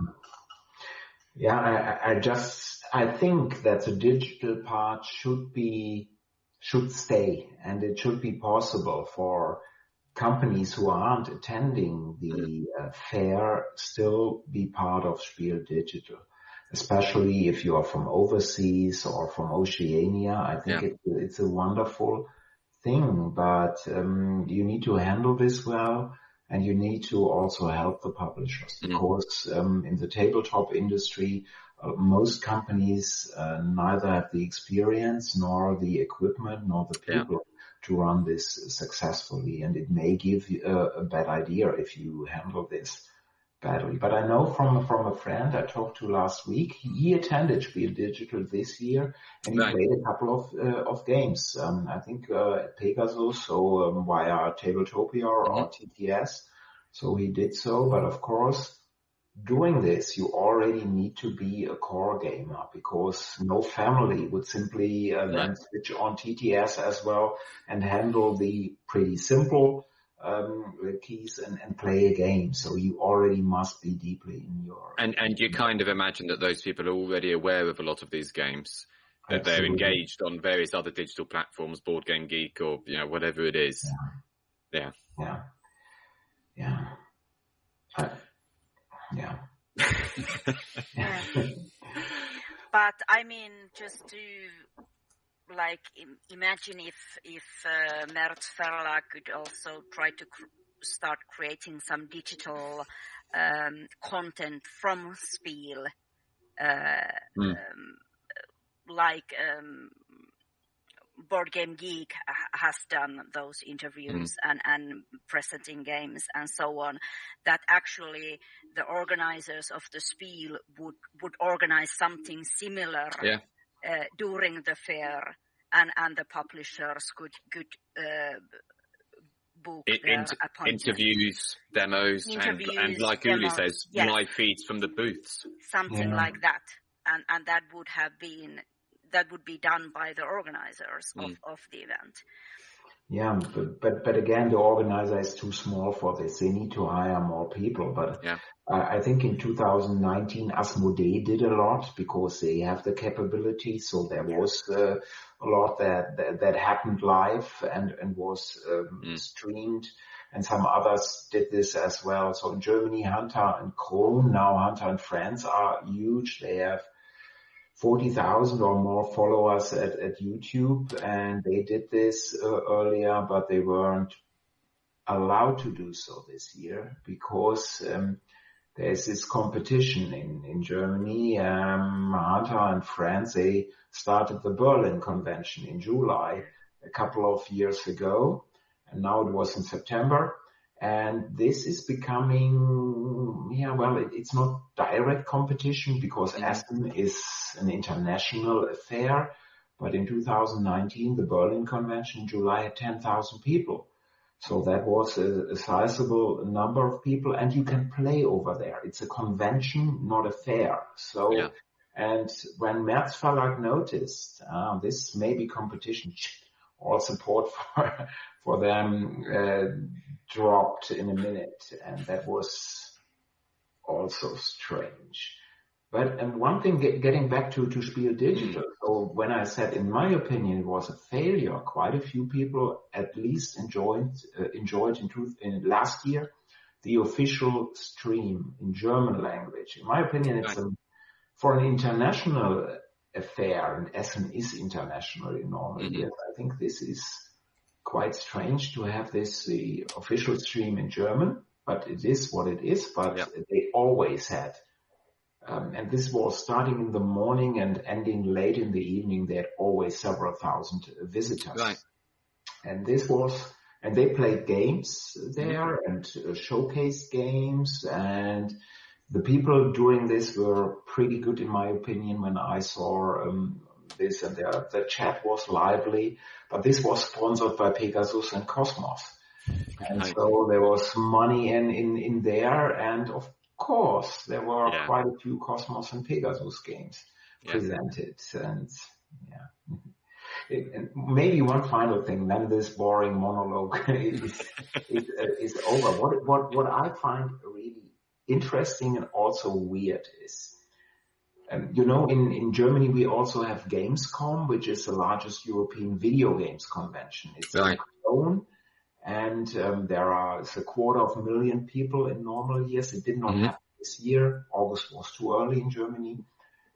Yeah, I, I- just, I think that the digital part should be, should stay and it should be possible for companies who aren't attending the uh, fair still be part of Spiel Digital. Especially if you are from overseas or from Oceania, I think Yeah. it, it's a wonderful thing, but um, you need to handle this well and you need to also help the publishers. Because um, in the tabletop industry, uh, most companies uh, neither have the experience nor the equipment nor the Yeah. people to run this successfully, and it may give you a, a bad idea if you handle this badly. But I know from from a friend I talked to last week, he, he attended Spiel Digital this year, and he Right. played a couple of uh, of games. Um, I think uh, Pegasus, so um, via Tabletopia or, or TTS. So he did so, but of course, doing this, you already need to be a core gamer because no family would simply uh, then switch on TTS as well and handle the pretty simple um, keys and, and play a game. So you already must be deeply in your And and you kind of imagine that those people are already aware of a lot of these games. That they're engaged on various other digital platforms, BoardGameGeek or you know whatever it is. Yeah, yeah, I, yeah. Yeah. [laughs] but I mean, just to like imagine if if uh, Merz Verlag could also try to cr- start creating some digital um, content from Spiel, uh, mm. um, like um, BoardGameGeek has done those interviews mm. and, and presenting games and so on, that actually the organizers of the Spiel would, would organize something similar yeah. uh, during the fair and, and the publishers could, could uh, book it, inter- interviews, demos, interviews, and, and like demos, Uli says, yes. live feeds from the booths. Something yeah. like that. And, and that would have been that would be done by the organizers mm. of, of the event. Yeah, but, but, but again, the organizer is too small for this. They need to hire more people. But yeah. uh, I think in 2019, Asmodee did a lot because they have the capability. So there was uh, a lot that, that, that happened live and and was um, mm. streamed. And some others did this as well. So in Germany, Hunter and Cron, now Hunter and Friends are huge. They have 40,000 or more followers at, at YouTube and they did this uh, earlier, but they weren't allowed to do so this year because um, there's this competition in, in Germany. Um, and Friends, they started the Berlin Convention in July a couple of years ago and now it was in September and this is becoming, yeah, well, it, it's not direct competition because mm-hmm. Essen is an international affair. But in 2019, the Berlin Convention in July had 10,000 people. So that was a, a sizable number of people and you can play over there. It's a convention, not a fair. So, yeah. and when Merz Verlag noticed, uh, this may be competition, [laughs] all support for, for them, uh, dropped in a minute and that was also strange. But and one thing, get, getting back to, to Spiel Digital, so when I said in my opinion it was a failure, quite a few people at least enjoyed, uh, enjoyed in, truth, in last year the official stream in German language. In my opinion, it's a, for an international affair, and Essen is international in normal mm-hmm. I think this is quite strange to have this the official stream in German, but it is what it is. But yeah. they always had, um, and this was starting in the morning and ending late in the evening. They had always several thousand visitors, right. and this was. And they played games there and uh, showcased games and the people doing this were pretty good in my opinion when I saw um, this and the, the chat was lively, but this was sponsored by Pegasus and Kosmos. And so there was money in, in, in there and of course there were yeah. quite a few Kosmos and Pegasus games yeah. presented and yeah. [laughs] and maybe one final thing, then this boring monologue [laughs] is, [laughs] is, uh, is over. What, what, what I find really interesting and also weird is um, you know, in, in Germany, we also have Gamescom, which is the largest European video games convention. It's right. own, and um, there are a quarter of a million people in normal years. It did not mm-hmm. happen this year. August was too early in Germany.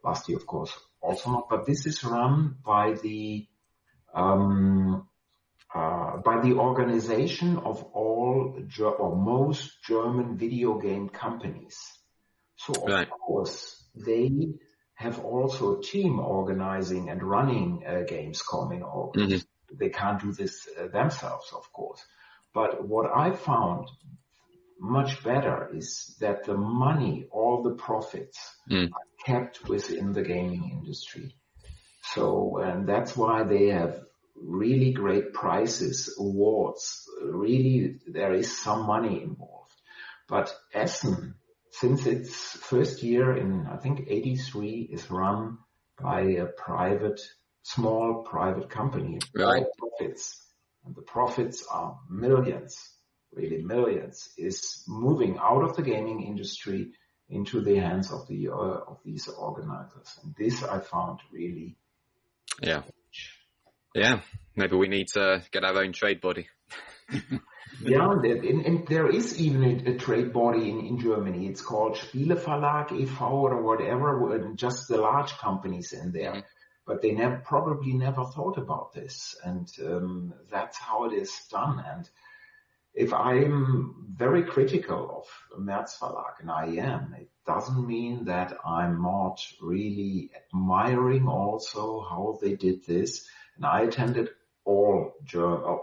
Last year, of course, also not. But this is run by the um, uh, by the organization of all Ger- or most German video game companies. So of right. course they have also a team organizing and running uh, Gamescom in August. Mm-hmm. They can't do this uh, themselves, of course. But what I found much better is that the money, all the profits mm. are kept within the gaming industry. So, and that's why they have really great prizes, awards. Really, there is some money involved. But Essen since its first year in, I think, 83 is run by a private, small private company. Right. Profits. And the profits are millions, really millions, is moving out of the gaming industry into the hands of the, uh, of these organizers. And this I found really. Yeah. Yeah. Maybe we need to get our own trade body. [laughs] yeah, and, and, there is even a, a trade body in, in, Germany. It's called Spieleverlag e.V. or whatever, just the large companies in there. Mm-hmm. But they never, probably never thought about this. And um, that's how it is done. And if I'm very critical of Merz Verlag, and I am, it doesn't mean that I'm not really admiring also how they did this. And I attended all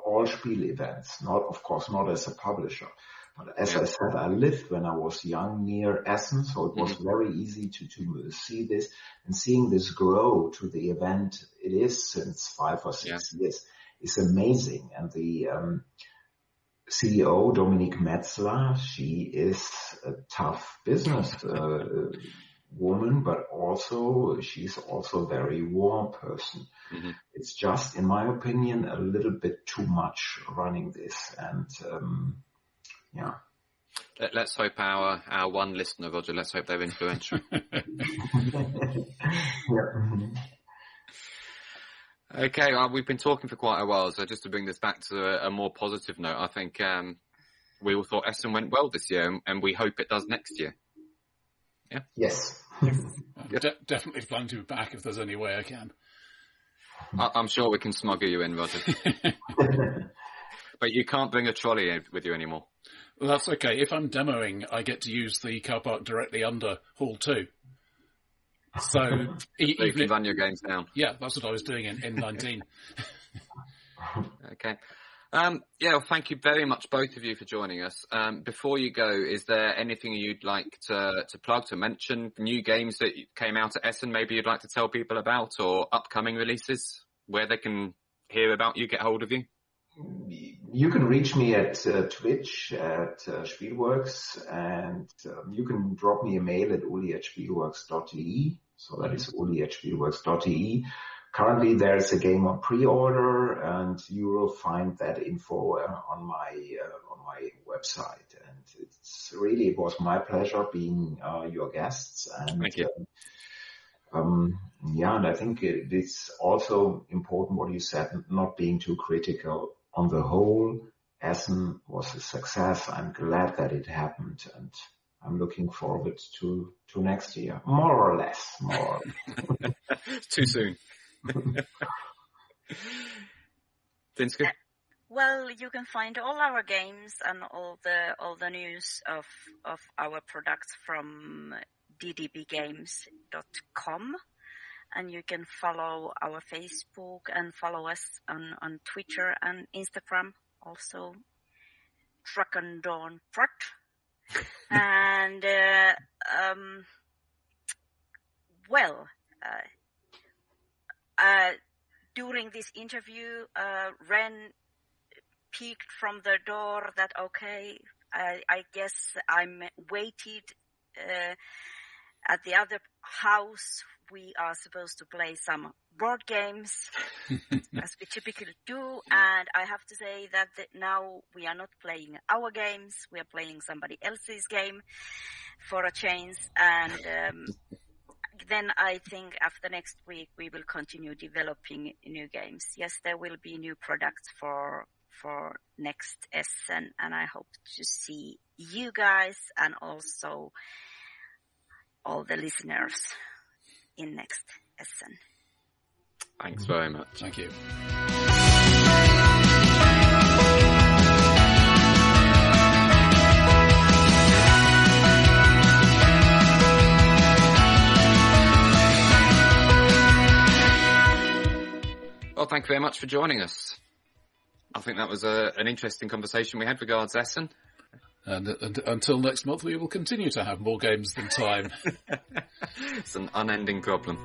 all Spiel events, not of course not as a publisher, but as I said, I lived when I was young near Essen, so it was mm-hmm. very easy to to see this and seeing this grow to the event it is since five or six yeah. years is amazing. And the um, CEO, Dominique Metzler, she is a tough business uh, [laughs] woman, but also she's also a very warm person. Mm-hmm. It's just, in my opinion, a little bit too much running this, and um, yeah. Let, us hope our our one listener, Roger. Let's hope they're influential. [laughs] [laughs] yeah. Mm-hmm. Okay, well, we've been talking for quite a while, so just to bring this back to a, a more positive note, I think um, we all thought Essen went well this year, and, and we hope it does next year. Yeah. Yes. De- definitely plan to be back if there's any way I can. I- am sure we can smuggle you in, Roger. [laughs] but you can't bring a trolley with you anymore. Well, that's okay. If I'm demoing, I get to use the car park directly under Hall 2. So, [laughs] e- so you can run your games down. Yeah, that's what I was doing in, in 19. [laughs] okay. Um, yeah, well, thank you very much, both of you, for joining us. Um, before you go, is there anything you'd like to, to plug, to mention? New games that came out at Essen, maybe you'd like to tell people about, or upcoming releases where they can hear about you, get hold of you? You can reach me at uh, Twitch at uh, Spielworxx, and um, you can drop me a mail at uli at spielworxx.de. So that is uli at spielworxx.de. Currently there is a game on pre-order and you will find that info uh, on my, uh, on my website. And it's really, it was my pleasure being, uh, your guests and, Thank you. Um, um, yeah, and I think it's also important what you said, not being too critical on the whole. Essen was a success. I'm glad that it happened and I'm looking forward to to next year, more or less. More. [laughs] Too soon. Uh, well, you can find all our games and all the all the news of of our products from ddbgames.com and you can follow our Facebook and follow us on, on Twitter and Instagram also Dragon Dawn Prot [laughs] and uh, um, well, uh, during this interview, uh, Ren peeked from the door that okay, I, I guess I'm waited uh, at the other house. We are supposed to play some board games [laughs] as we typically do. And I have to say that now we are not playing our games. We are playing somebody else's game for a change. And, um, [laughs] then I think after next week we will continue developing new games. Yes, there will be new products for for next Essen and I hope to see you guys and also all the listeners in next Essen. Thanks very much. Thank you. Well, thank you very much for joining us. I think that was a, an interesting conversation we had regards Essen. And, uh, and, until next month, we will continue to have more games than time. [laughs] it's an unending problem.